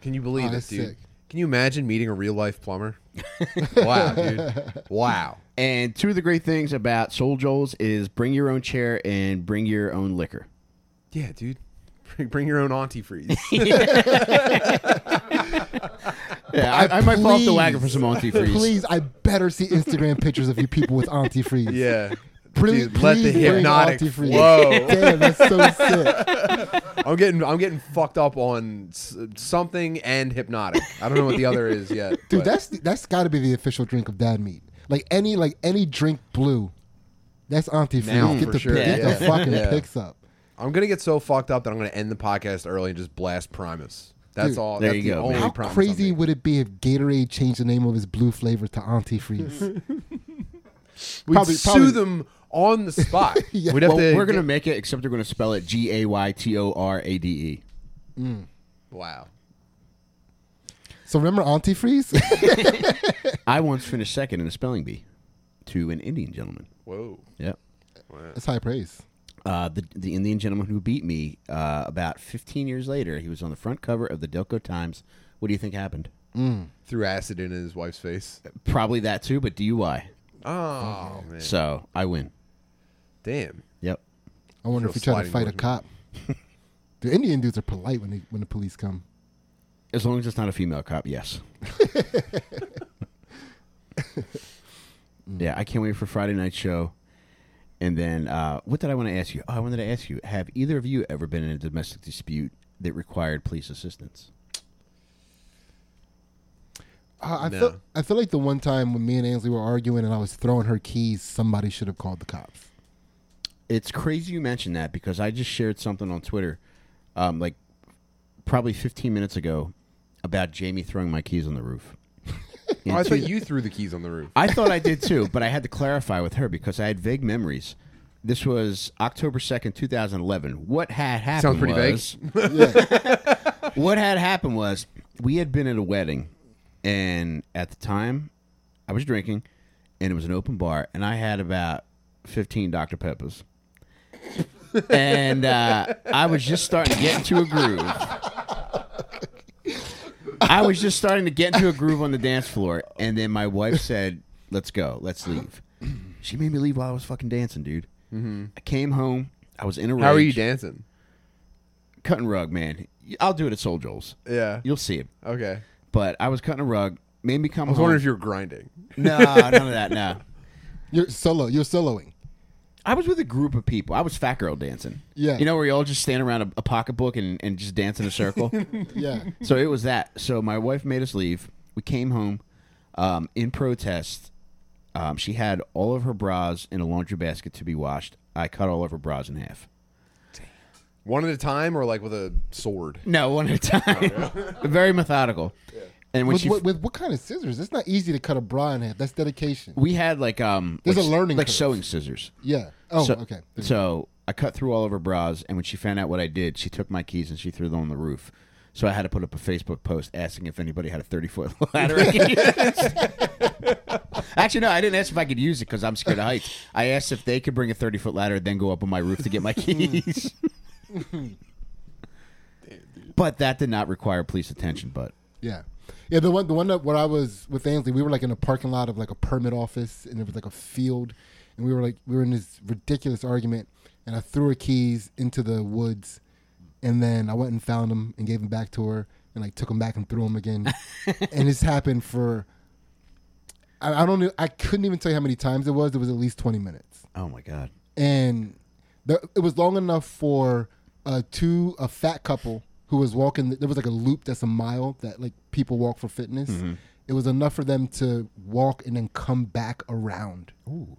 Can you believe
Oh,
it, dude?
sick.
Can you imagine meeting a real life plumber? wow, dude! Wow.
And two of the great things about Soul Joel's is bring your own chair and bring your own liquor.
Yeah, dude. Bring, bring your own auntie freeze.
Yeah, I, I might fall off the wagon for some antifreeze.
Please, I better see Instagram pictures of you people with antifreeze.
yeah.
Please,
Dude, let the Hpnotiq
antifreeze.
flow.
Damn, that's so sick.
I'm getting I'm getting fucked up on something and Hpnotiq. I don't know what the other is yet.
Dude,
but-
that's that's got to be the official drink of Dad Meat. Like any like any drink blue, that's antifreeze.
Now,
get
for
the
sure.
get
Yeah.
the fucking
Yeah.
picks up.
I'm gonna get so fucked up that I'm gonna end the podcast early and just blast Primus. That's
Dude,
all.
there
that's
you
the
go,
only
man.
How crazy would it be if Gatorade changed the name of his blue flavor to antifreeze?
We'd
probably-
sue
probably-
them on the spot.
Yeah.
We'd have
Well,
to.
we're going to make it, except they're going to spell it G A Y T O R A D E.
Wow.
so remember antifreeze?
I once finished second in a spelling bee to an Indian gentleman.
Whoa.
Yep.
that's high praise.
Uh, the the Indian gentleman who beat me uh, about 15 years later, he was on the front cover of the Delco Times. What do you think happened?
Threw acid in his wife's face.
Probably that too, but DUI.
Oh man.
So I win.
Damn.
Yep.
I wonder if
Feel
try to fight a cop. the Indian dudes are polite when they when the police come.
As long as it's not a female cop, yes. yeah, I can't wait for Friday night show. And then, uh, what did I want to ask you? Oh, I wanted to ask you: Have either of you ever been in a domestic dispute that required police assistance?
Uh, I
No.
feel I feel like the one time when me and Ainsley were arguing and I was throwing her keys, somebody should have called the cops.
It's crazy you mentioned that because I just shared something on Twitter, um, like probably 15 minutes ago, about Jamie throwing my keys on the roof.
Oh, I thought you threw the keys on the roof.
I thought I did too, but I had to clarify with her because I had vague memories. This was October second, two thousand eleven. What had happened?
Sounds pretty vague.
was,
Yeah.
What had happened was we had been at a wedding, and at the time, I was drinking, and it was an open bar, and I had about fifteen Dr Peppers, and uh, I was just starting to get into a groove. I was just starting to get into a groove on the dance floor, and then my wife said, "Let's go, let's leave." She made me leave while I was fucking dancing, dude. I came home. I was in a rage.
How are you dancing?
Cutting rug, man. I'll do it at Soul Joel's.
Yeah.
You'll see it.
Okay.
But I was cutting a rug. Made me come
I was
home.
wondering if you were grinding.
no, none of that. No.
You're solo. You're soloing.
I was with a group of people. I was fat girl dancing.
Yeah.
You know where you all just stand around a, a pocketbook and, and just dance in a circle?
Yeah.
so it was that. So my wife made us leave. We came home um, in protest. Um, she had all of her bras in a laundry basket to be washed. I cut all of her bras in half.
One at a time or like with a sword?
No, one at a time. Very methodical. And when
With,
she,
with, with what kind of scissors? It's not easy to cut a bra in half. That's dedication.
we had like um,
There's
like,
a learning
like
curve.
sewing scissors.
Yeah. Oh,
so,
okay.
So I cut through all of her bras, and when she found out what I did, she took my keys and she threw them on the roof. So I had to put up a Facebook post asking if anybody had a thirty foot ladder. I could use. Actually, no, I didn't ask if I could use it because I'm scared of heights. I asked if they could bring a thirty foot ladder, then go up on my roof to get my keys. but that did not require police attention. But
Yeah. Yeah, the one the one that where I was with Ainsley, we were like in a parking lot of like a permit office and there was like a field and we were like we were in this ridiculous argument and I threw her keys into the woods and then I went and found them and gave them back to her and like took them back and threw them again. and this happened for I, I don't know I couldn't even tell you how many times it was. It was at least 20 minutes.
oh my god,
And the, it was long enough for uh two a fat couple who was walking there was like a loop that's a mile that like people walk for fitness. Mm-hmm. It was enough for them to walk and then come back around.
Ooh.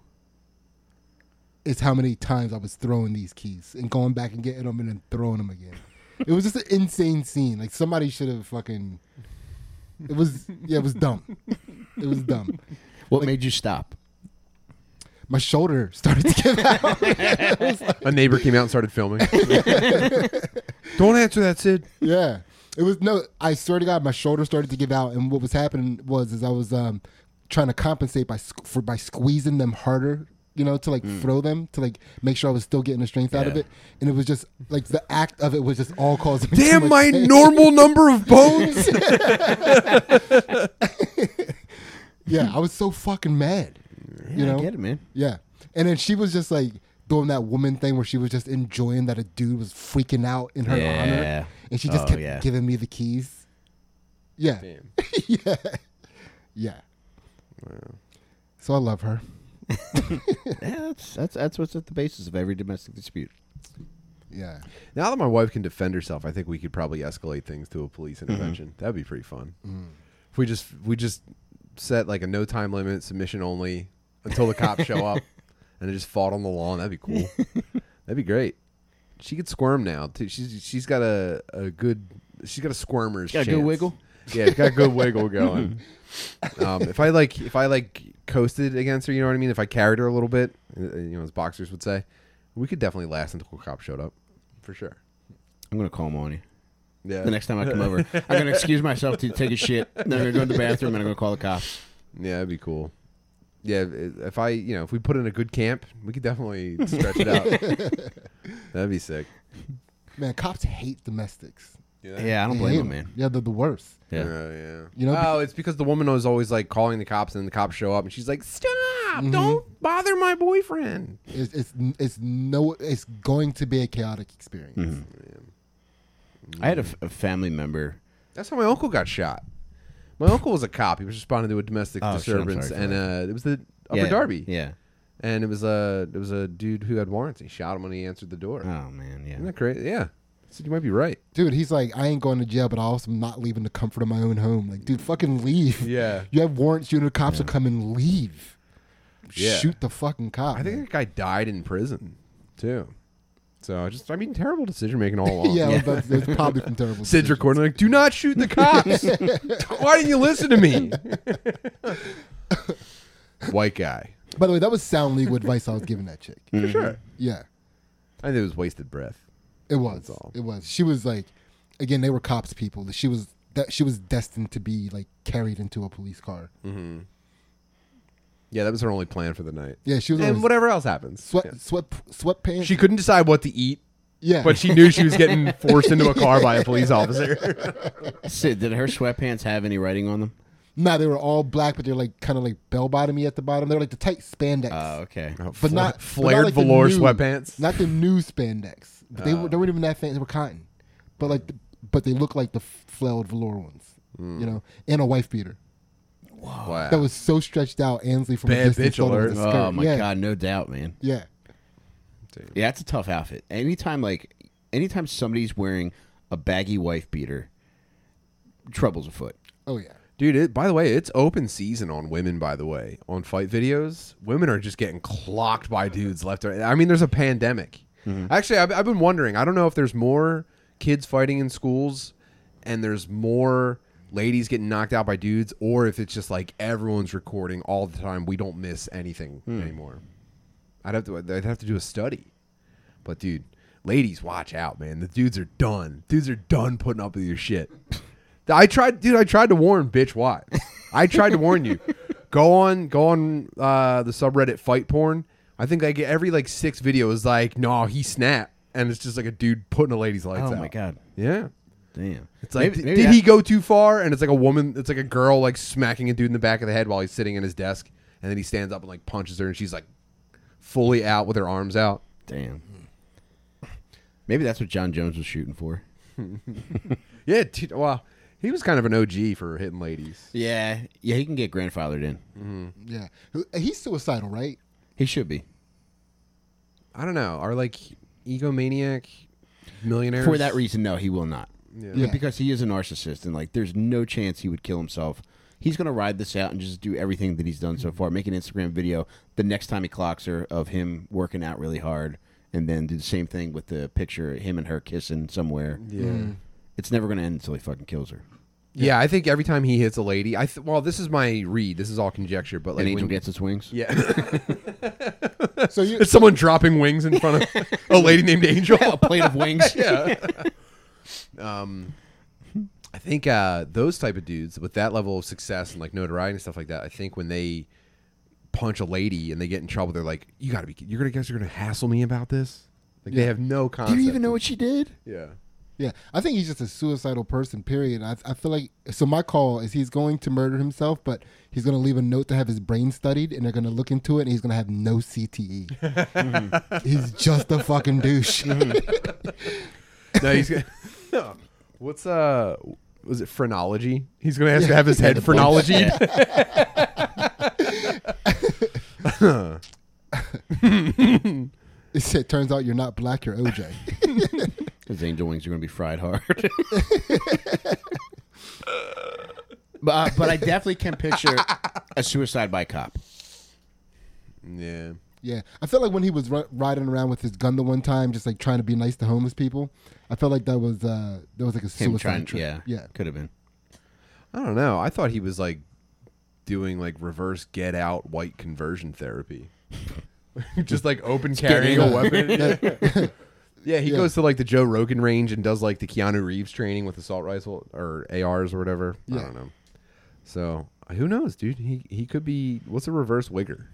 it's how many times i was throwing these keys and going back and getting them and then throwing them again. It was just an insane scene. Like somebody should have fucking it was yeah it was dumb. It was dumb.
What made you stop?
My shoulder started to give out
A neighbor came out and started filming. Don't answer that, Sid.
Yeah. It was no. I swear to God, my shoulder started to give out, and what was happening was, is I was um trying to compensate by for by squeezing them harder, you know, to like throw them to like make sure I was still getting the strength out of it, and it was just like the act of it was just all causing me. too
Damn
much
my
pain.
normal number of bones.
Yeah, I was so fucking mad. You know,
I get it, man.
Yeah, and then she was just like doing that woman thing where she was just enjoying that a dude was freaking out in her
Yeah.
honor, and she just
Oh,
kept
yeah.
giving me the keys. Yeah,
Damn.
yeah, yeah. So I love her.
Yeah, that's that's that's what's at the basis of every domestic dispute.
Yeah,
Now that my wife can defend herself, I think we could probably escalate things to a police mm-hmm. intervention. That'd be pretty fun. Mm. If we just we just set like a no time limit, submission only until the cops show up, and it just fought on the lawn. That'd be cool. That'd be great. She could squirm now. Too. She's she's got a, a good she's got a squirmer's
Got a good
chance.
wiggle?
Yeah, she's got a good wiggle going. Um, if I like if I like coasted against her, you know what I mean. If I carried her a little bit, uh, you know, as boxers would say, we could definitely last until a cop showed up, for sure.
I'm gonna call him on you
Yeah.
the next time I come over. I'm gonna excuse myself to take a shit. Then I'm gonna go to the bathroom and I'm gonna call the cops.
Yeah, that'd be cool. Yeah, if if I, you know, if we put in a good camp, we could definitely stretch it out. That'd be sick.
man, cops hate domestics.
Yeah, I don't
They
blame
hate
him,
'em.
man.
Yeah, they're the worst.
Yeah,
Yeah.
yeah.
You know,
oh, it's because the woman was always like calling the cops, and the cops show up, and she's like, "Stop!
Mm-hmm.
Don't bother my boyfriend."
It's it's it's no. It's going to be a chaotic experience.
Mm-hmm. I had a, f- a family member.
That's how my uncle got shot. My uncle was a cop. He was responding to a domestic
Oh, shit, I'm
disturbance,
sorry for
and uh, it was the Upper
yeah,
Darby.
Yeah.
and it was a it was a dude who had warrants. He shot him when he answered the door.
Oh man, yeah.
Isn't that crazy? Yeah. I said you might be right.
Dude, he's like, I ain't going to jail, but I also am not leaving the comfort of my own home. Like, dude, fucking leave.
Yeah.
You have warrants. You know, the cops will come and leave.
Yeah.
Shoot the fucking cop.
I think
man.
that guy died in prison too. So just, I mean, terrible decision making all along.
yeah, I was about to say, it's probably from terrible.
Sid's
decisions.
recording like, do not shoot the cops. Why didn't you listen to me? White guy.
By the way, that was sound legal advice I was giving that chick.
For sure.
Yeah,
I think it was wasted breath.
it was.
All.
It was. She was like, again, they were cops people. She was that she was destined to be like carried into a police car.
Mm-hmm. Yeah, that was her only plan for the night.
Yeah, she was
And
always
whatever else happens.
sweat
Yeah.
sweat sweatpants.
She couldn't decide what to eat,
yeah,
but she knew she was getting forced into a car by a police officer.
Sid, did her sweatpants have any writing on them?
nah, they were all black, but they're like kind of like bell bottomy at the bottom. They're like the tight spandex.
Oh, okay.
But not- but
flared
not like the
velour
new-
sweatpants.
not the new spandex. But they were they weren't even that fancy. They were cotton, but like, the, but they look like the flailed velour ones,
Hmm.
you know, and a wife beater
wow.
that was so stretched out. Ansley from a
Bad
distance
bitch
thought it was
alert.
a skirt.
Oh my
yeah.
god, no doubt, man.
Yeah,
Yeah, it's a tough outfit. Anytime like anytime somebody's wearing a baggy wife beater, trouble's afoot.
oh yeah,
Dude, it, by the way, it's open season on women, by the way, on fight videos. Women are just getting clocked by dudes left and right. I mean, there's a pandemic. Mm-hmm. Actually, I've, I've been wondering. I don't know if there's more kids fighting in schools and there's more ladies getting knocked out by dudes or if it's just like everyone's recording all the time. We don't miss anything anymore. I'd have to I'd have to do a study. But dude, ladies, watch out, man. The dudes are done. Dudes are done putting up with your shit. I tried, dude. I tried to warn bitch wives. I tried to warn you. Go on, go on uh, the subreddit fight porn. I think I get every like six videos like, no, he snapped, and it's just like a dude putting a lady's lights
Oh
out.
my god.
Yeah.
Damn.
It's like,
Maybe-
d-
maybe
did
that-
he go too far? And it's like a woman, it's like a girl like smacking a dude in the back of the head while he's sitting in his desk, and then he stands up and like punches her, and she's like fully out with her arms out.
Damn. Maybe that's what Jon Jones was shooting for.
Yeah, dude, well, he was kind of an OG for hitting ladies.
Yeah, yeah, he can get grandfathered in. Mm-hmm.
yeah. He's suicidal, right?
He should be.
I don't know. Are like egomaniac millionaires
For that reason, no, he will not.
Yeah.
Yeah.
Because he is a narcissist, and like, there's no chance he would kill himself. He's gonna ride this out and just do everything that he's done so mm-hmm. far. Make an Instagram video the next time he clocks her of him working out really hard, and then do the same thing with the picture of him and her kissing somewhere.
Yeah. Mm.
It's never gonna end until he fucking kills her.
Yeah, I think every time he hits a lady, I th- well, this is my read. This is all conjecture, but like
An angel
when-
gets its wings.
yeah,
So you
it's someone dropping wings in front of a lady named Angel.
a plate of wings.
yeah. Um, I think uh, those type of dudes with that level of success and like notoriety and stuff like that. I think when they punch a lady and they get in trouble, they're like, "You got to be. You're gonna guess you're gonna hassle me about this." Like they have no concept.
Do you even know what she did?
Yeah.
Yeah, I think he's just a suicidal person. Period. I, I feel like so. My call is he's going to murder himself, but he's going to leave a note to have his brain studied, and they're going to look into it, and he's going to have no CTE. He's just a fucking douche.
No, he's. What's uh? Was it phrenology? He's gonna have to have his head phrenology.
it turns out you're not black, you're OJ.
His angel wings are going to be fried hard. but, uh, but I definitely can picture a suicide by cop.
Yeah.
Yeah, I felt like when he was ri- riding around with his gun the one time, just like trying to be nice to homeless people. I felt like that was uh that was like a
Him
suicide
trying,
trip.
yeah,
yeah.
could have been.
I don't know. I thought he was like doing like reverse get out white conversion therapy. Just like open carrying a weapon. yeah, he
Yeah.
goes to like the Joe Rogan range and does like the Keanu Reeves training with assault rifle or ARs or whatever. I
Yeah.
don't know. So who knows, dude? He he could be what's a reverse wigger?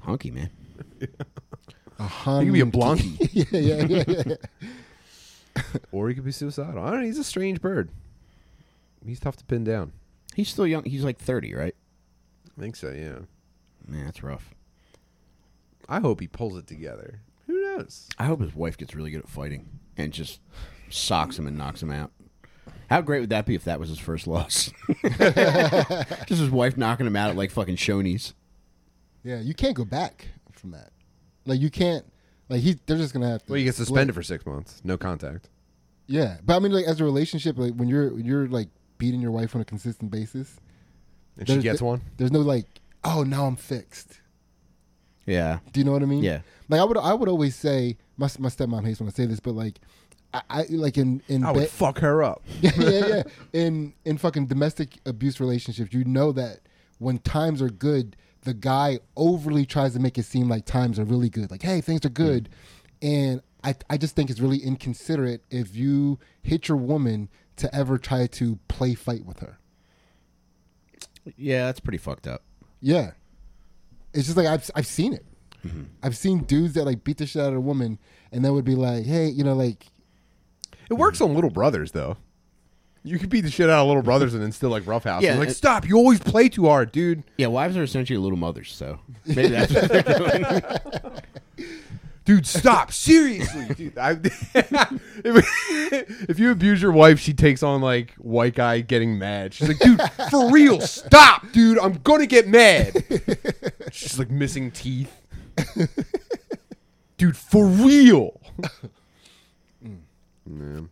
Hunky man.
A hun-
He could be a blonky.
yeah, yeah, yeah, yeah.
or he could be suicidal. I don't know. He's a strange bird. He's tough to pin down.
He's still young. He's like thirty, right?
I think so. Yeah.
Man, that's rough.
I hope he pulls it together. Who knows?
I hope his wife gets really good at fighting and just socks him and knocks him out. How great would that be if that was his first loss? just his wife knocking him out at like fucking Shoney's.
Yeah, you can't go back from that. Like you can't. Like he, they're just gonna have to.
Well, you get
split.
suspended for six months, no contact.
Yeah, but I mean, like as a relationship, like when you're you're like beating your wife on a consistent basis,
And she gets one.
there's no like, oh, now I'm fixed.
Yeah.
Do you know what I mean?
Yeah.
Like I would, I would always say my my stepmom hates when I say this, but like, I, I like in in
I would
be-
fuck her up.
yeah, yeah, yeah. In in fucking domestic abuse relationships, you know that when times are good, the guy overly tries to make it seem like times are really good. Like, hey, things are good, mm. and I I just think it's really inconsiderate if you hit your woman to ever try to play fight with her.
Yeah, that's pretty fucked up.
Yeah, it's just like I've I've seen it. Mm-hmm. I've seen dudes that like beat the shit out of a woman, and then would be like, hey, you know, like
It works on little brothers though. You could beat the shit out of little brothers and then still like roughhouse.
Yeah,
Yeah, like
and-
stop! You always play too hard, dude.
Yeah, wives are essentially little mothers, so maybe that's what they're doing.
Dude, stop! Seriously, dude. I, if, if you abuse your wife, she takes on like white guy getting mad. She's like, dude, for real, stop, dude. I'm gonna get mad. She's like missing teeth. dude, for real. Mm. Man.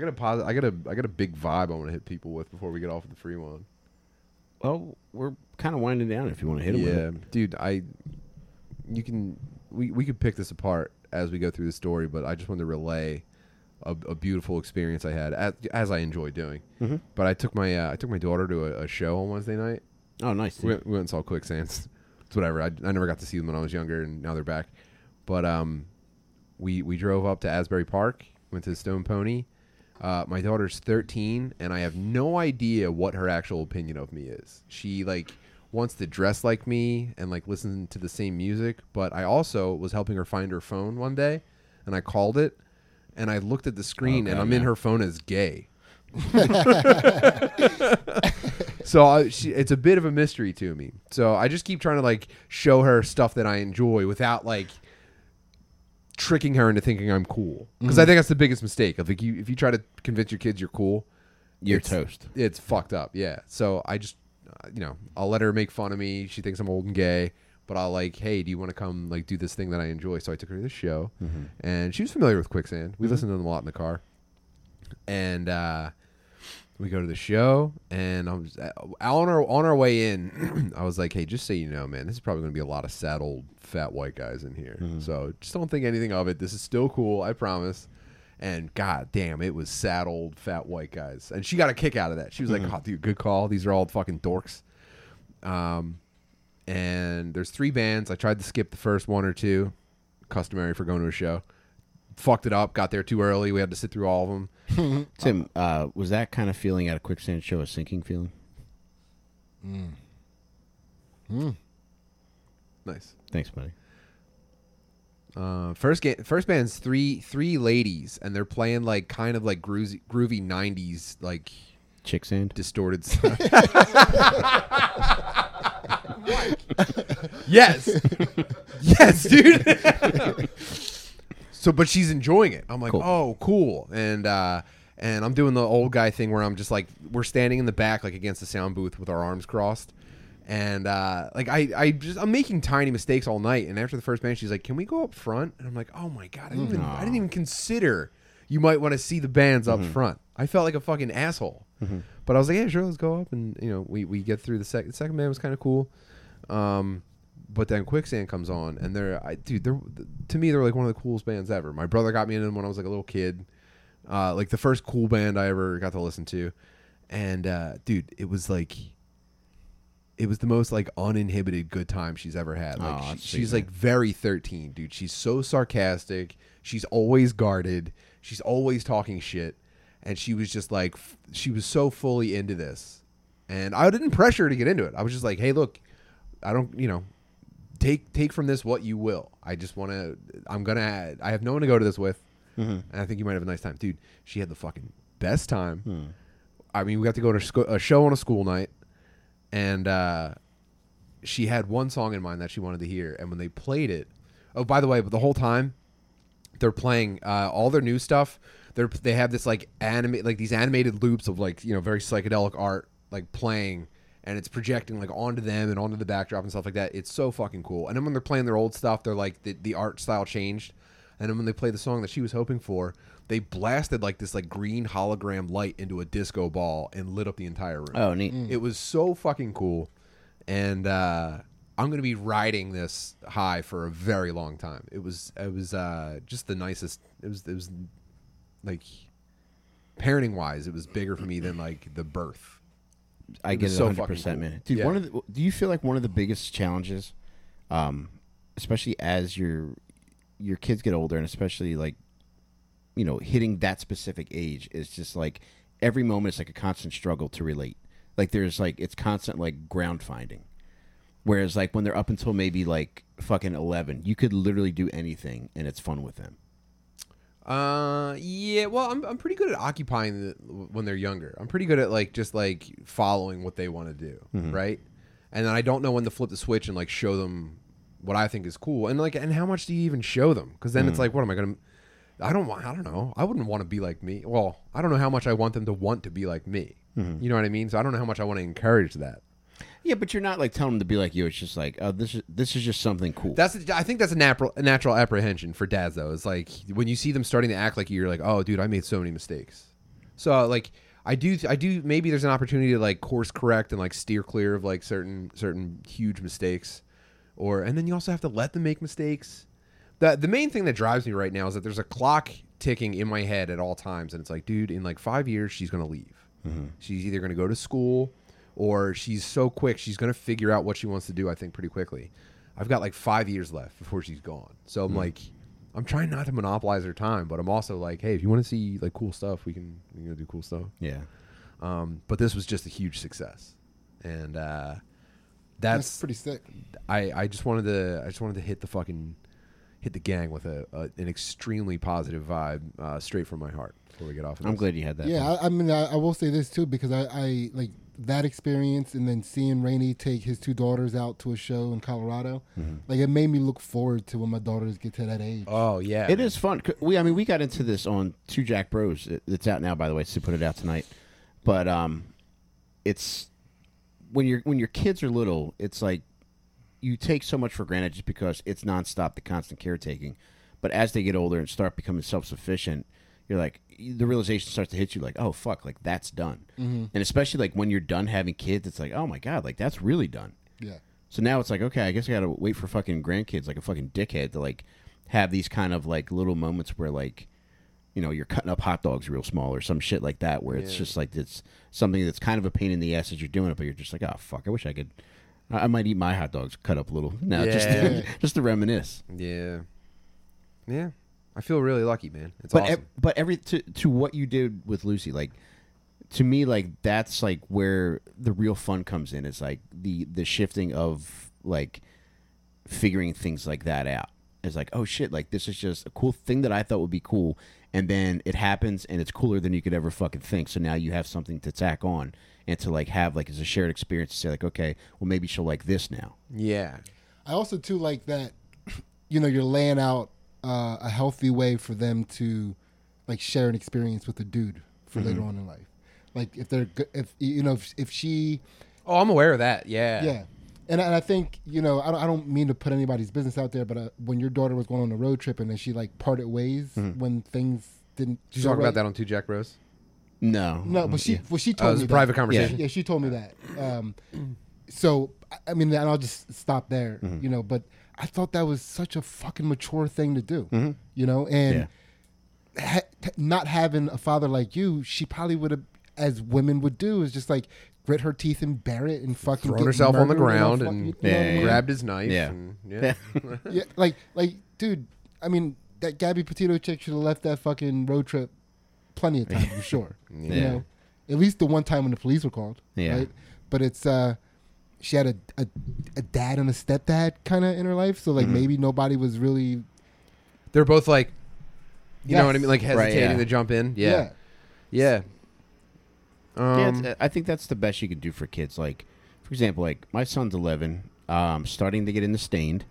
I got a posit- I got a I got a big vibe I want to hit people with before we get off of the free one.
Well, we're kind of winding down if you want to hit them.
yeah, dude. I you can we we could pick this apart as we go through the story, but I just wanted to relay a, a beautiful experience I had as, as I enjoy doing.
Mm-hmm.
But I took my uh, I took my daughter to a, a show on Wednesday night.
Oh, nice.
We went, we went and saw Quicksands. It's whatever. I, I never got to see them when I was younger, and now they're back. But um, we we drove up to Asbury Park, went to Stone Pony. Uh, my daughter's 13, and I have no idea what her actual opinion of me is. She like wants to dress like me and like listen to the same music, but I also was helping her find her phone one day, and I called it, and I looked at the screen, and I'm in her phone as gay. so I, she, it's a bit of a mystery to me. So I just keep trying to like show her stuff that I enjoy without like tricking her into thinking I'm cool. Because I think that's the biggest mistake. Of like you, if you try to convince your kids you're cool,
You're
it's-
toast.
It's fucked up. Yeah. So I just, uh, you know, I'll let her make fun of me. She thinks I'm old and gay. But I'll like, hey, do you want to come like do this thing that I enjoy? So I took her to the show, and she was familiar with Quicksand. We listened to them a lot in the car, and uh, we go to the show, and I was uh, on our on our way in. I was like, "Hey, just so you know, man, this is probably going to be a lot of sad old fat white guys in here. So just don't think anything of it. This is still cool, I promise." And god damn, it was sad old fat white guys, and she got a kick out of that. She was like, "Oh, dude, good call. These are all fucking dorks." Um, and there's three bands. I tried to skip the first one or two, customary for going to a show. Fucked it up. Got there too early. We had to sit through all of them.
Tim, uh, was that kind of feeling at a quicksand show a sinking feeling? Mm. Mm.
Nice.
Thanks, buddy.
Uh, first ga- first band's three three ladies, and they're playing like kind of like groovy, groovy '90s like
Chick sand.
distorted stuff. yes, yes, dude. So, but she's enjoying it. I'm like,
Cool.
oh, cool, and uh, and I'm doing the old guy thing where I'm just like, we're standing in the back like against the sound booth with our arms crossed. And uh, like I, I just I'm making tiny mistakes all night. And after the first band, she's like, "Can we go up front?" And I'm like, "Oh my god, I didn't even, I didn't even consider you might want to see the bands up front." I felt like a fucking asshole. But I was like, "Yeah, sure, let's go up." And you know, we, we get through the second. The second band was kind of cool. Um, but then Quicksand comes on, and they're, I, dude, they're to me they're like one of the coolest bands ever. My brother got me into them when I was like a little kid, uh, like the first cool band I ever got to listen to, and uh, dude, it was like, it was the most like uninhibited good time she's ever had. Like
Aw,
she- she's like very thirteen, dude. She's so sarcastic. She's always guarded. She's always talking shit, and she was just like, f- she was so fully into this, and I didn't pressure her to get into it. I was just like, hey, look, I don't, you know, take take from this what you will. I just want to. I'm gonna. I have no one to go to this with, and I think you might have a nice time, dude. She had the fucking best time. I mean, we got to go to sco- a show on a school night, and uh, she had one song in mind that she wanted to hear, and when they played it, oh, by the way, but the whole time they're playing uh, all their new stuff. They're they have this like anime like these animated loops of like you know very psychedelic art like playing and it's projecting like onto them and onto the backdrop and stuff like that. It's so fucking cool. And then when they're playing their old stuff, they're like the, the art style changed. And then when they play the song that she was hoping for, they blasted like this like green hologram light into a disco ball and lit up the entire room.
Oh, neat.
It was so fucking cool, and uh, I'm going to be riding this high for a very long time. It was it was uh, just the nicest. It was it was like parenting wise, it was bigger for me than like the birth.
I get it
so
100%,
cool.
man. Dude,
Yeah.
one of the, do you feel like one of the biggest challenges, um, especially as your your kids get older, and especially like, you know, hitting that specific age is just like every moment is like a constant struggle to relate. Like there's like it's constant like ground finding. Whereas like when they're up until maybe like fucking eleven, you could literally do anything and it's fun with them.
Uh, yeah. Well, I'm I'm pretty good at occupying the, when they're younger. I'm pretty good at like just like following what they want to do, mm-hmm. right? And then I don't know when to flip the switch and like show them what I think is cool, and like and how much do you even show them? Because then it's mm. like, what am I gonna? I don't want. I don't know. I wouldn't want to be like me. Well, I don't know how much I want them to want to be like me. Mm-hmm. You know what I mean? So I don't know how much I want to encourage that.
Yeah, but you're not like telling them to be like you. It's just like, oh, this is this is just something cool.
That's I think that's a natural a natural apprehension for dads though. It's like when you see them starting to act like you, you're like, oh, dude, I made so many mistakes. So uh, like I do I do maybe there's an opportunity to like course correct and like steer clear of like certain certain huge mistakes, or and then you also have to let them make mistakes. The the main thing that drives me right now is that there's a clock ticking in my head at all times, and it's like, dude, in like five years she's gonna leave. Mm-hmm. She's either gonna go to school or she's so quick she's going to figure out what she wants to do i think pretty quickly i've got like five years left before she's gone so i'm like i'm trying not to monopolize her time but i'm also like hey if you want to see like cool stuff we can we can go do cool stuff
yeah.
um, but this was just a huge success and uh,
That's,
that's,
pretty sick.
I, I just wanted to i just wanted to hit the fucking hit the gang with a, a an extremely positive vibe uh, straight from my heart before we get off of
I'm
this.
glad you had that.
Yeah, I, I mean, I, I will say this too because I, I like that experience, and then seeing Rainey take his two daughters out to a show in Colorado. Like it made me look forward to when my daughters get to that age.
oh yeah
It is fun. We, I mean, we got into this on Two Jack Bros. It- It's out now, by the way. So put it out tonight. But um, it's when you're when your kids are little, it's like you take so much for granted just because it's nonstop, the constant caretaking. But as they get older and start becoming self sufficient, you're like the realization starts to hit you like, oh fuck, like that's done. Mm-hmm. And especially like when you're done having kids, it's like, oh my god, like that's really done.
Yeah,
So now it's like, okay, I guess I gotta wait for fucking grandkids, like a fucking dickhead, to like have these kind of like little moments where like, you know, you're cutting up hot dogs real small or some shit like that, where it's just like it's something that's kind of a pain in the ass as you're doing it, but you're just like, oh fuck, I wish I could. I I might eat my hot dogs cut up a little now, just
Yeah.
to, just to reminisce.
yeah yeah i feel really lucky man it's
But
awesome
ev- but every to to what you did with Lucy, like to me, like that's like where the real fun comes in. It's like the the shifting of like figuring things like that out. It's like, oh shit, like this is just a cool thing that I thought would be cool, and then it happens, and it's cooler than you could ever fucking think. So now you have something to tack on and to like have like as a shared experience to say like, okay, well maybe she'll like this now.
yeah
I also too like that. You know, you're laying out uh, a healthy way for them to like share an experience with a dude for later on in life. Like if they're go- if you know if, if she
oh i'm aware of that yeah
yeah. And, and I think you know I don't, I don't mean to put anybody's business out there, but uh, when your daughter was going on a road trip and then she like parted ways when things didn't.
Did you talk
right-
about that on Two Jack Bros?
No,
No, but she
Yeah.
well she
Oh,
told
it was
me
a
that.
private conversation.
Yeah, she told me that. Um, so I- I mean, and I'll just stop there.
Mm-hmm.
You know, but I thought that was such a fucking mature thing to do. You know, and ha- not having a father like you, she probably would have, as women would do, is just like grit her teeth and bear it and fucking
Throwing
get
herself on the ground
a
and
fucking- you know
Yeah, yeah.
grabbed his knife.
Yeah.
and- yeah.
yeah, like like dude, I mean that Gabby Petito chick should have left that fucking road trip plenty of times for sure. You
Yeah.
know, at least the one time when the police were called.
Yeah.
Right? But it's uh, she had a a, a dad and a stepdad kind of in her life, so like
Mm-hmm.
maybe nobody was really
They're both like, you know what I mean, like
Right,
hesitating
yeah.
to jump in.
yeah.
Yeah, yeah.
Yeah,
Um,
it's- I think that's the best you could do for kids. Like, for example, like my son's 11, um, starting to get into Staind,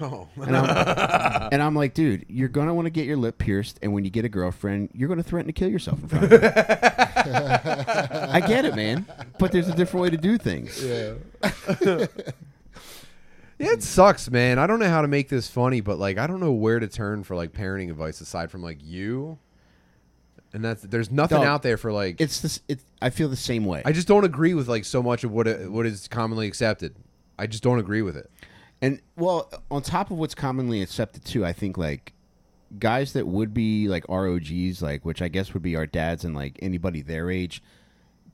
oh.
and I'm, and I'm like, dude, you're gonna want to get your lip pierced, and when you get a girlfriend, you're gonna threaten to kill yourself in front of her. I get it, man, but there's a different way to do things.
Yeah. yeah, it sucks, man. I don't know how to make this funny, but like I don't know where to turn for like parenting advice aside from like you. And that's there's nothing
Dog,
out there for like
It's this. It, I feel the same way.
I just don't agree with like so much of what it, what is commonly accepted. I just don't agree with it.
And well, on top of what's commonly accepted too, I think like guys that would be like ROGs, like which I guess would be our dads and like anybody their age,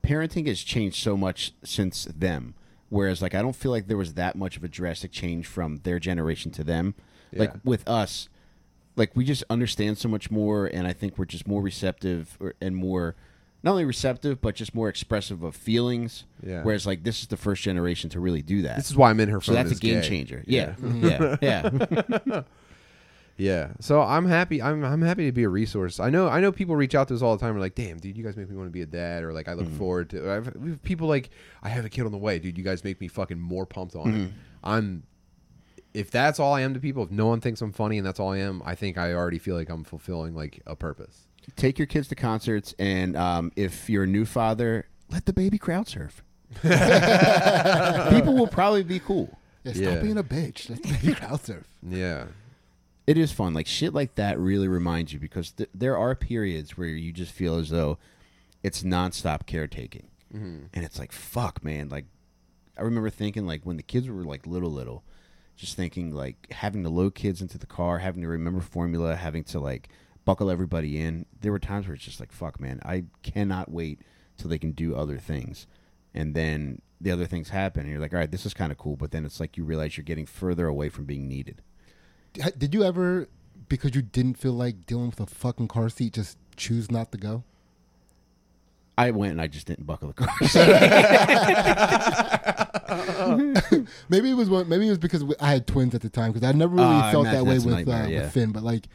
parenting has changed so much since them. Whereas like I don't feel like there was that much of a drastic change from their generation to them. Like with us, like we just understand so much more, and I think we're just more receptive or, and more. Not only receptive, but just more expressive of feelings.
Yeah.
Whereas, like, this is the first generation to really do that.
This is why I'm in her
So that's a game
gay.
changer. Yeah, yeah, yeah.
Yeah. So I'm happy. I'm I'm happy to be a resource. I know I know people reach out to us all the time. and are like, damn, dude, you guys make me want to be a dad, or like I look
Mm-hmm.
forward to. I've, we have people like, I have a kid on the way, dude. You guys make me fucking more pumped on
Mm-hmm.
it. I'm. If that's all I am to people, if no one thinks I'm funny and that's all I am, I think I already feel like I'm fulfilling like a purpose.
Take your kids to concerts, and um, if you're a new father, let the baby crowd surf. People will probably be cool.
Yeah, stop
Yeah.
being a bitch. Let's baby crowd surf.
Yeah.
It is fun. Like shit like that really reminds you because th- there are periods where you just feel as though it's nonstop caretaking,
Mm-hmm.
and it's like fuck, man. Like I remember thinking like when the kids were like little, little, just thinking like having to load kids into the car, having to remember formula, having to like buckle everybody in. There were times where it's just like fuck, man. I cannot wait till they can do other things, and then the other things happen, and you're like, all right, this is kind of cool. But then it's like you realize you're getting further away from being needed.
Did you ever, because you didn't feel like dealing with a fucking car seat, just choose not to go?
I went and I just didn't buckle the car.
Maybe it was one. Maybe it was because I had twins at the time. Because I never really
I
felt that way with, uh,
yeah.
with Finn. But like,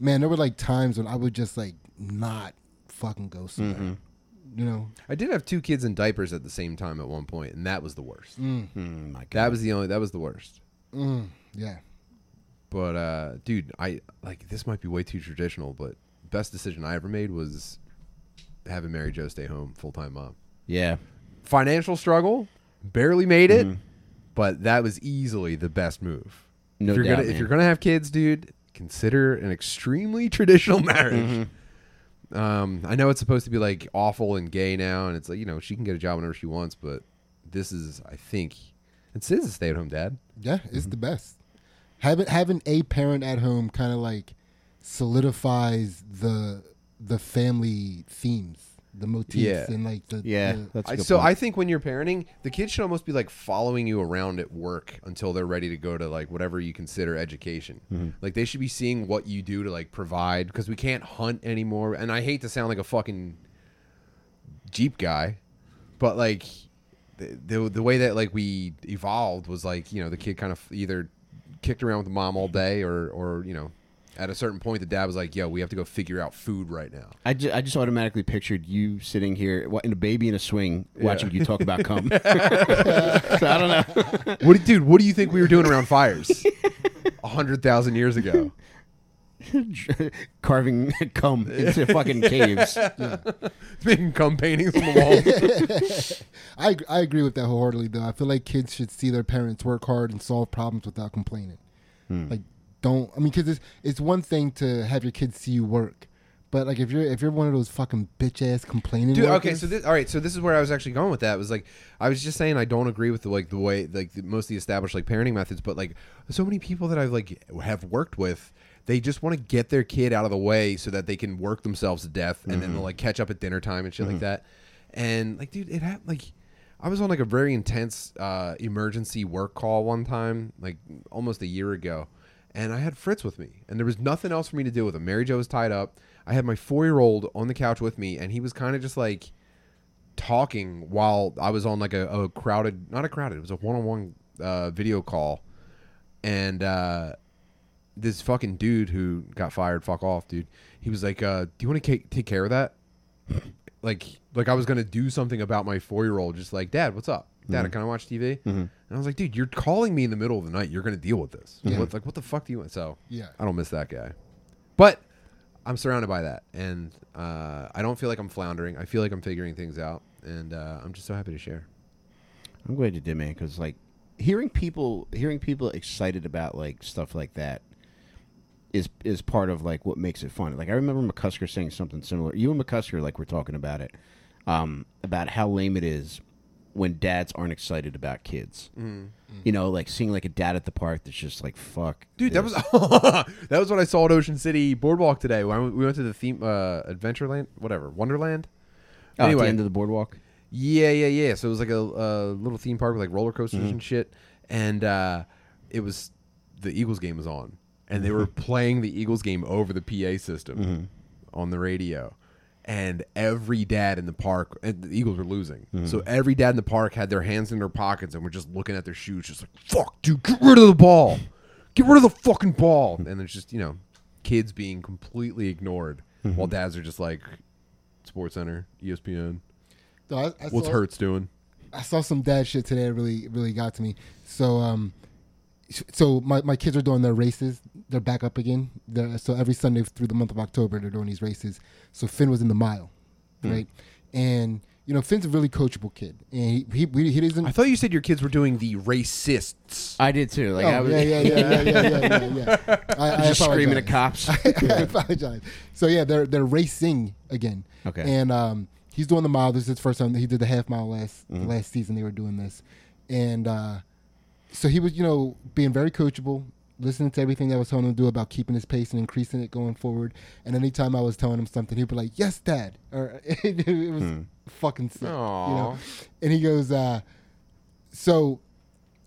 man, there were like times when I would just like not fucking go somewhere.
Mm-hmm.
You know,
I did have two kids in diapers at the same time at one point, and that was the worst.
mm,
Mm, my God.
That was the only. That was the worst.
mm, yeah.
But uh, dude, I like this might be way too traditional, but best decision I ever made was having Mary Jo stay home full time mom.
yeah.
Financial struggle, barely made it, but that was easily the best move.
No
if you're
doubt,
gonna if you're gonna have kids, dude, consider an extremely traditional marriage. Um, I know it's supposed to be like awful and gay now, and it's like you know she can get a job whenever she wants, but this is, I think, and Sid's a stay at home dad.
Yeah, it's the best. Having having a parent at home kind of like solidifies the the family themes, the motifs,
Yeah.
and like the
Yeah,
the-
that's a
I,
good
so
point.
I think when you're parenting, the kids should almost be like following you around at work until they're ready to go to like whatever you consider education.
Mm-hmm.
Like they should be seeing what you do to like provide because we can't hunt anymore. And I hate to sound like a fucking Jeep guy, but like the the, the way that like we evolved was like you know the kid kind of either kicked around with the mom all day or or you know at a certain point the dad was like yo we have to go figure out food right now.
I, ju- I just automatically pictured you sitting here, wa- in a baby in a swing, watching you talk about cum. so I don't know.
What, do- dude? What do you think we were doing around fires a hundred thousand years ago?
Carving cum into fucking caves.
Making cum paintings on the wall.
I ag- I agree with that wholeheartedly. Though I feel like kids should see their parents work hard and solve problems without complaining.
Hmm.
Like, don't I mean? Because it's it's one thing to have your kids see you work, but like if you're if you're one of those fucking bitch ass complaining,
Dude, okay, so this, all right, so this is where I was actually going with that. It Was like I was just saying I don't agree with the like the way like the, most of the established like parenting methods, but like so many people that I've like have worked with, they just want to get their kid out of the way so that they can work themselves to death, and then they'll like catch up at dinner time and shit like that. And like, dude, it had like I was on like a very intense uh, emergency work call one time, like almost a year ago, and I had Fritz with me, and there was nothing else for me to do with him. Mary Jo was tied up. I had my four year old on the couch with me, and he was kind of just like talking while I was on like a, a crowded, not a crowded, it was a one on one video call, and uh, this fucking dude who got fired, fuck off, dude. He was like, uh, "Do you want to take care of that?" like, like I was gonna do something about my four year old, just like, Dad, what's up? Dad, can I watch TV? And I was like, dude, you're calling me in the middle of the night. You're gonna deal with this. What, like, what the fuck do you want? So,
Yeah.
I don't miss that guy, but I'm surrounded by that, and uh, I don't feel like I'm floundering. I feel like I'm figuring things out, and uh, I'm just so happy to share.
I'm glad you did, man, because like hearing people hearing people excited about like stuff like that is is part of like what makes it fun. Like I remember McCusker saying something similar. You and McCusker like were talking about it, um, about how lame it is when dads aren't excited about kids.
Mm.
You know, like seeing like a dad at the park that's just like fuck,
Dude, that was that was what I saw at Ocean City Boardwalk today. When we went to the theme uh, Adventureland, whatever, Wonderland.
Oh, at the end of the boardwalk.
Yeah, yeah, yeah. So it was like a, a little theme park with like roller coasters
Mm-hmm.
and shit, and uh, it was the Eagles game was on, and they
Mm-hmm.
were playing the Eagles game over the PA system on the radio, and every dad in the park, and the Eagles were losing,
Mm-hmm.
so every dad in the park had their hands in their pockets and were just looking at their shoes, just like "fuck, dude, get rid of the ball, get rid of the fucking ball," and it's just you know, kids being completely ignored
Mm-hmm.
while dads are just like, Sports Center, ESPN.
So I, I
What's
saw,
Hurts doing?
I saw some dad shit today that really really got to me. So um, so my, my kids are doing their races. They're back up again. They're, so every Sunday through the month of October, they're doing these races. So Finn was in the mile, right? And you know Finn's a really coachable kid, and he he, he doesn't.
I thought you said your kids were doing the racists.
I did too. Like
oh,
I was
yeah, yeah, yeah, yeah, yeah, yeah, yeah, yeah. I, I
just screaming at
apologize.
cops.
I apologize. So yeah, they're they're racing again.
Okay.
And um, he's doing the mile. This is his first time. He did the half mile last
Mm-hmm.
last season. They were doing this, and uh, so he was you know being very coachable, listening to everything I was telling him to do about keeping his pace and increasing it going forward. And anytime I was telling him something, he'd be like, "Yes, Dad," or it, was
Hmm.
fucking sick. You know. And he goes, uh, so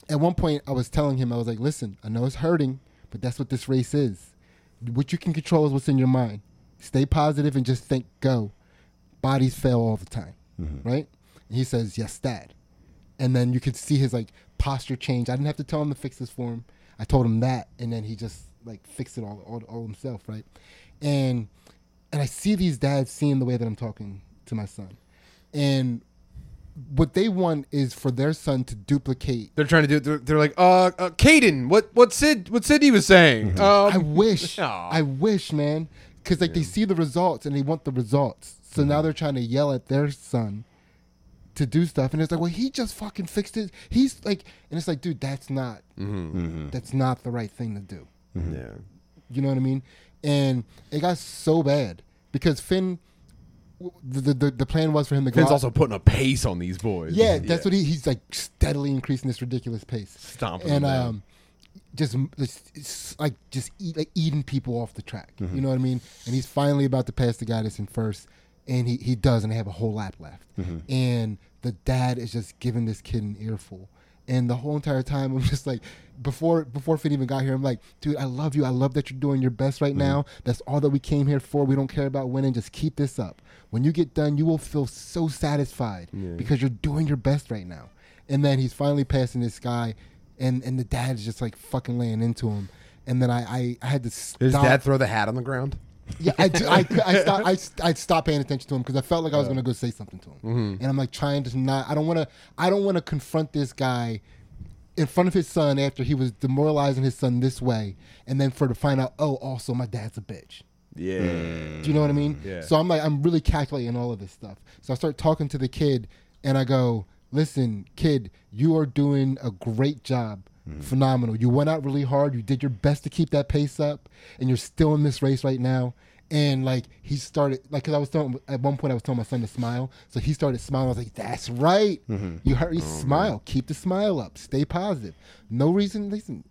at one point I was telling him, I was like, listen, I know it's hurting, but that's what this race is. What you can control is what's in your mind. Stay positive and just think, go. Bodies fail all the time, right? And he says, yes, dad. And then you could see his like posture change. I didn't have to tell him to fix this for him. I told him that, and then he just like fixed it all, all, all himself, right? And and I see these dads seeing the way that I'm talking to my son, and what they want is for their son to duplicate.
They're trying to do. They're, they're like, uh, uh, Caden, what what Sid what Sydney was saying. Um,
I wish,
Aw.
I wish, man, because like they see the results and they want the results. So now they're trying to yell at their son to do stuff, and it's like, well, he just fucking fixed it. He's like, and it's like, dude, that's not, that's not the right thing to do.
yeah.
You know what I mean? And it got so bad because Finn, the the, the plan was for him to go.
Finn's
out-
also putting a pace on these boys.
yeah, that's what he, he's like steadily increasing this ridiculous pace.
Stomping
and
them
um, just it's, it's like just eat, like eating people off the track.
Mm-hmm.
You know what I mean? And he's finally about to pass the guy that's in first, and he he does, and they have a whole lap left.
Mm-hmm.
And the dad is just giving this kid an earful. And the whole entire time, I'm just like, before before Finn even got here, I'm like, dude, I love you. I love that you're doing your best
Mm-hmm.
right now. That's all that we came here for. We don't care about winning. Just keep this up. When you get done, you will feel so satisfied because you're doing your best right now. And then he's finally passing this guy, and and the dad is just like fucking laying into him. And then I I, I had to stop.
Did his dad throw the hat on the ground?
Yeah, I, I, I, stopped, I, I stopped paying attention to him because I felt like I was going to go say something to him,
Mm-hmm.
and I'm like trying to not. I don't want to. I don't want to confront this guy in front of his son after he was demoralizing his son this way, and then for to find out, oh, also my dad's a bitch.
Yeah.
Do you know what I mean?
Yeah.
So I'm like, I'm really calculating all of this stuff. So I start talking to the kid, and I go, "Listen, kid, you are doing a great job, Mm-hmm. phenomenal. You went out really hard. You did your best to keep that pace up, and you're still in this race right now." And like he started, like, cause I was telling at one point I was telling my son to smile, so he started smiling. I was like, "That's right. Mm-hmm. You heard oh, me smile. Keep the smile up. Stay positive. No reason. Listen,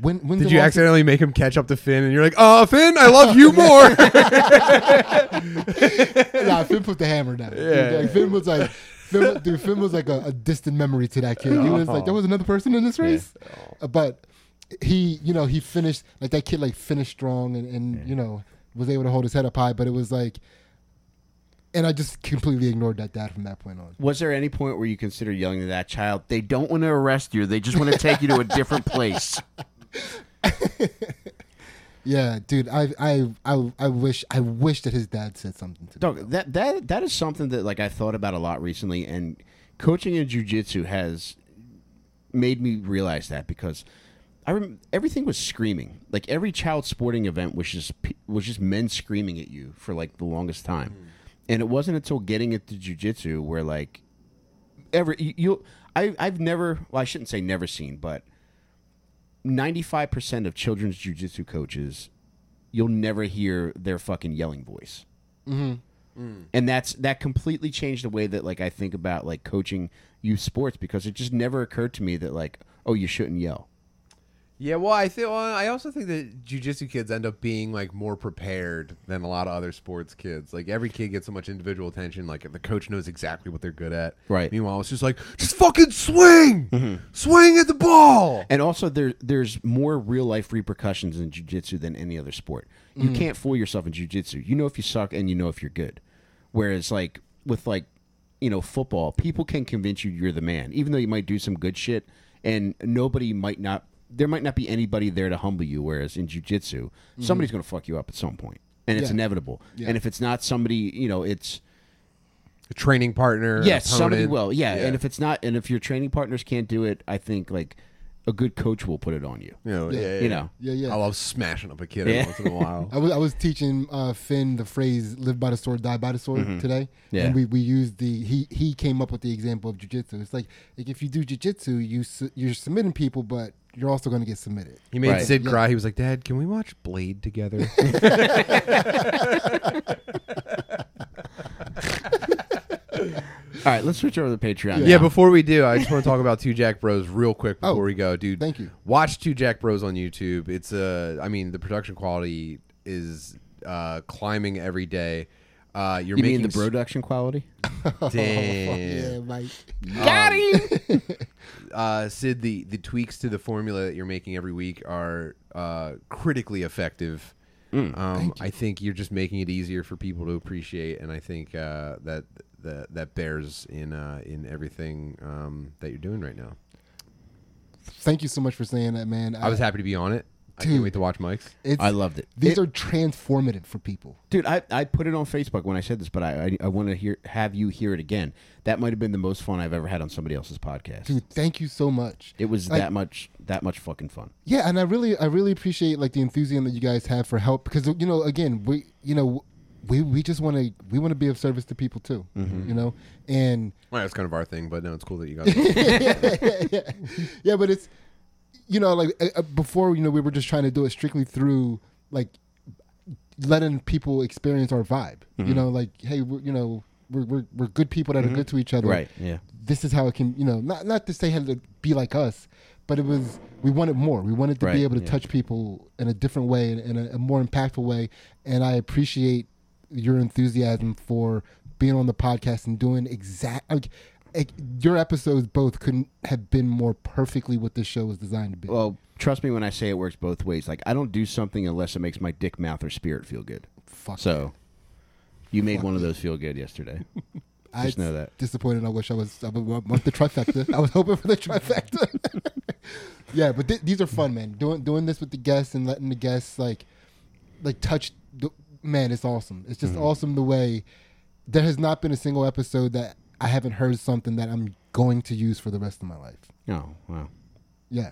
when when
Did you accidentally make him catch up to Finn, and you're like, "Oh, Finn, I love you more."
nah, Finn put the hammer down.
Yeah.
like, Finn was like, Finn, dude, Finn was like a, a distant memory to that kid. He was like, there was another person in this race, Uh, but he, you know, he finished like that kid like finished strong and, and you know was able to hold his head up high. But it was like, and I just completely ignored that dad from that point on.
Was there any point where you consider yelling to that child? They don't want to arrest you. They just want to take you to a different place.
Yeah, dude, I, I, I, I wish, I wish that his dad said something to me.
That that that is something that like I thought about a lot recently, and coaching in jujitsu has made me realize that because I rem- everything was screaming. Like every child sporting event was just was just men screaming at you for like the longest time, mm-hmm. and it wasn't until getting into jujitsu where like ever you, you I I've never well I shouldn't say never seen, but ninety five percent of children's jujitsu coaches, you'll never hear their fucking yelling voice. Mm-hmm. Mm. and that's that completely changed the way that like I think about like coaching youth sports because it just never occurred to me that like oh you shouldn't yell.
Yeah, well, I think well, I also think that jujitsu kids end up being like more prepared than a lot of other sports kids. Like every kid gets so much individual attention. Like the coach knows exactly what they're good at.
Right.
Meanwhile, it's just like just fucking swing, mm-hmm. swing at the ball.
And also there there's more real life repercussions in jujitsu than any other sport. You mm. can't fool yourself in jujitsu. You know if you suck and you know if you're good. Whereas like with like you know football, people can convince you you're the man, even though you might do some good shit, and nobody might not. There might not be anybody there to humble you. Whereas in jujitsu, somebody's going to fuck you up at some point, and it's
Yeah.
inevitable.
Yeah.
And if it's not somebody, you know, it's
A training partner.
yes, somebody will. Yeah.
Yeah.
and if it's not, and if your training partners can't do it, I think like a good coach will put it on you.
You know,
Yeah.
You know.
Yeah, yeah.
I love smashing up a kid
Yeah.
once in a while.
I was I was teaching uh, Finn the phrase "live by the sword, die by the sword" today,
Mm-hmm. Yeah.
and we, we used the he he came up with the example of jujitsu. It's like like if you do jujitsu, you su- you're submitting people, but you're also going to get submitted.
He made
Right.
Sid
Yeah.
cry. He was like, "Dad, can we watch Blade together?"
All right, let's switch over to Patreon.
Yeah,
now.
before we do, I just want to talk about Two Jack Bros real quick before
Oh,
we go, dude.
thank you.
Watch Two Jack Bros on YouTube. It's uh, I mean, the production quality is uh, climbing every day. Uh, you're
you
making
mean the
s-
production quality?
Damn.
yeah, Mike.
Got him.
uh, Sid, the the tweaks to the formula that you're making every week are uh, critically effective.
Mm,
um, I think you're just making it easier for people to appreciate, and I think uh, that that that bears in uh, in everything um, that you're doing right now.
Thank you so much for saying that, man.
I was happy to be on it. I can't wait to watch Mike's.
It's,
I loved it.
These
It-
are transformative for people.
Dude, I, I put it on Facebook when I said this, but I I, I want to hear have you hear it again. That might have been the most fun I've ever had on somebody else's podcast.
Dude, thank you so much.
it was
like-
that much that much fucking fun.
Yeah, and I really, I really appreciate like the enthusiasm that you guys have for help because you know, again, we, you know, we we just want to we want to be of service to people too, mm-hmm. you know, and
Well, that's kind of our thing, but no, it's cool that you guys.
yeah, but it's you know like uh, uh, before you know we were just trying to do it strictly through like letting people experience our vibe. You know, like hey, we're, you know, we're, we're we're good people that are good to each other.
Right. Yeah.
This is how it can, you know, not not to say how to be like us, but it was we wanted more. We wanted to
Right,
be able to
yeah.
touch people in a different way, in, in a, a more impactful way. And I appreciate your enthusiasm for being on the podcast and doing exact. Like, like, your episodes both couldn't have been more perfectly what this show was designed to be.
Well, trust me when I say it works both ways. Like I don't do something unless it makes my dick, mouth, or spirit feel good.
Fuck.
So, you made one of those feel good yesterday.
I
just know that.
Disappointed. I wish I was. I want the trifecta. I was hoping for the trifecta. yeah, but th- these are fun, man. Doing doing this with the guests and letting the guests like like touch. The, man, it's awesome. It's
Mm-hmm.
just awesome the way there has not been a single episode that I haven't heard something that I'm going to use for the rest of my life.
Oh wow.
Yeah.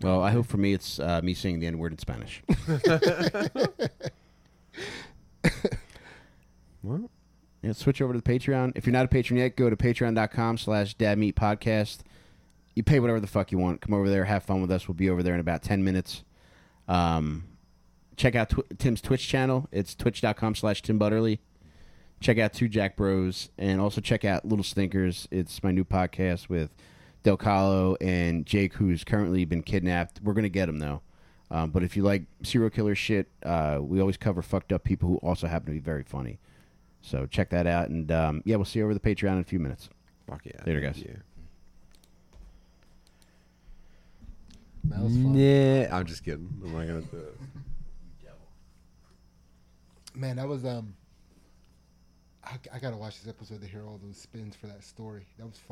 Well, I hope for me it's uh, me saying the N word in Spanish.
well,
Yeah, switch over to the Patreon. If you're not a patron yet, go to patreon.com slash dadmeatpodcast. You pay whatever the fuck you want. Come over there, have fun with us. We'll be over there in about 10 minutes. Um, check out tw- Tim's Twitch channel. It's twitch.com slash Tim Butterly. Check out Two Jack Bros. And also check out Little Stinkers. It's my new podcast with Del Calo and Jake, who's currently been kidnapped. We're going to get him, though. Um, but if you like serial killer shit, uh, we always cover fucked up people who also happen to be very funny. So check that out, and um, yeah, we'll see you over the Patreon in a few minutes.
fuck yeah.
Later, guys.
you.
That was fun.
Nah, I'm just kidding. I'm not gonna do it.
Man, that was um. I, I gotta watch this episode to hear all those spins for that story. That was fun.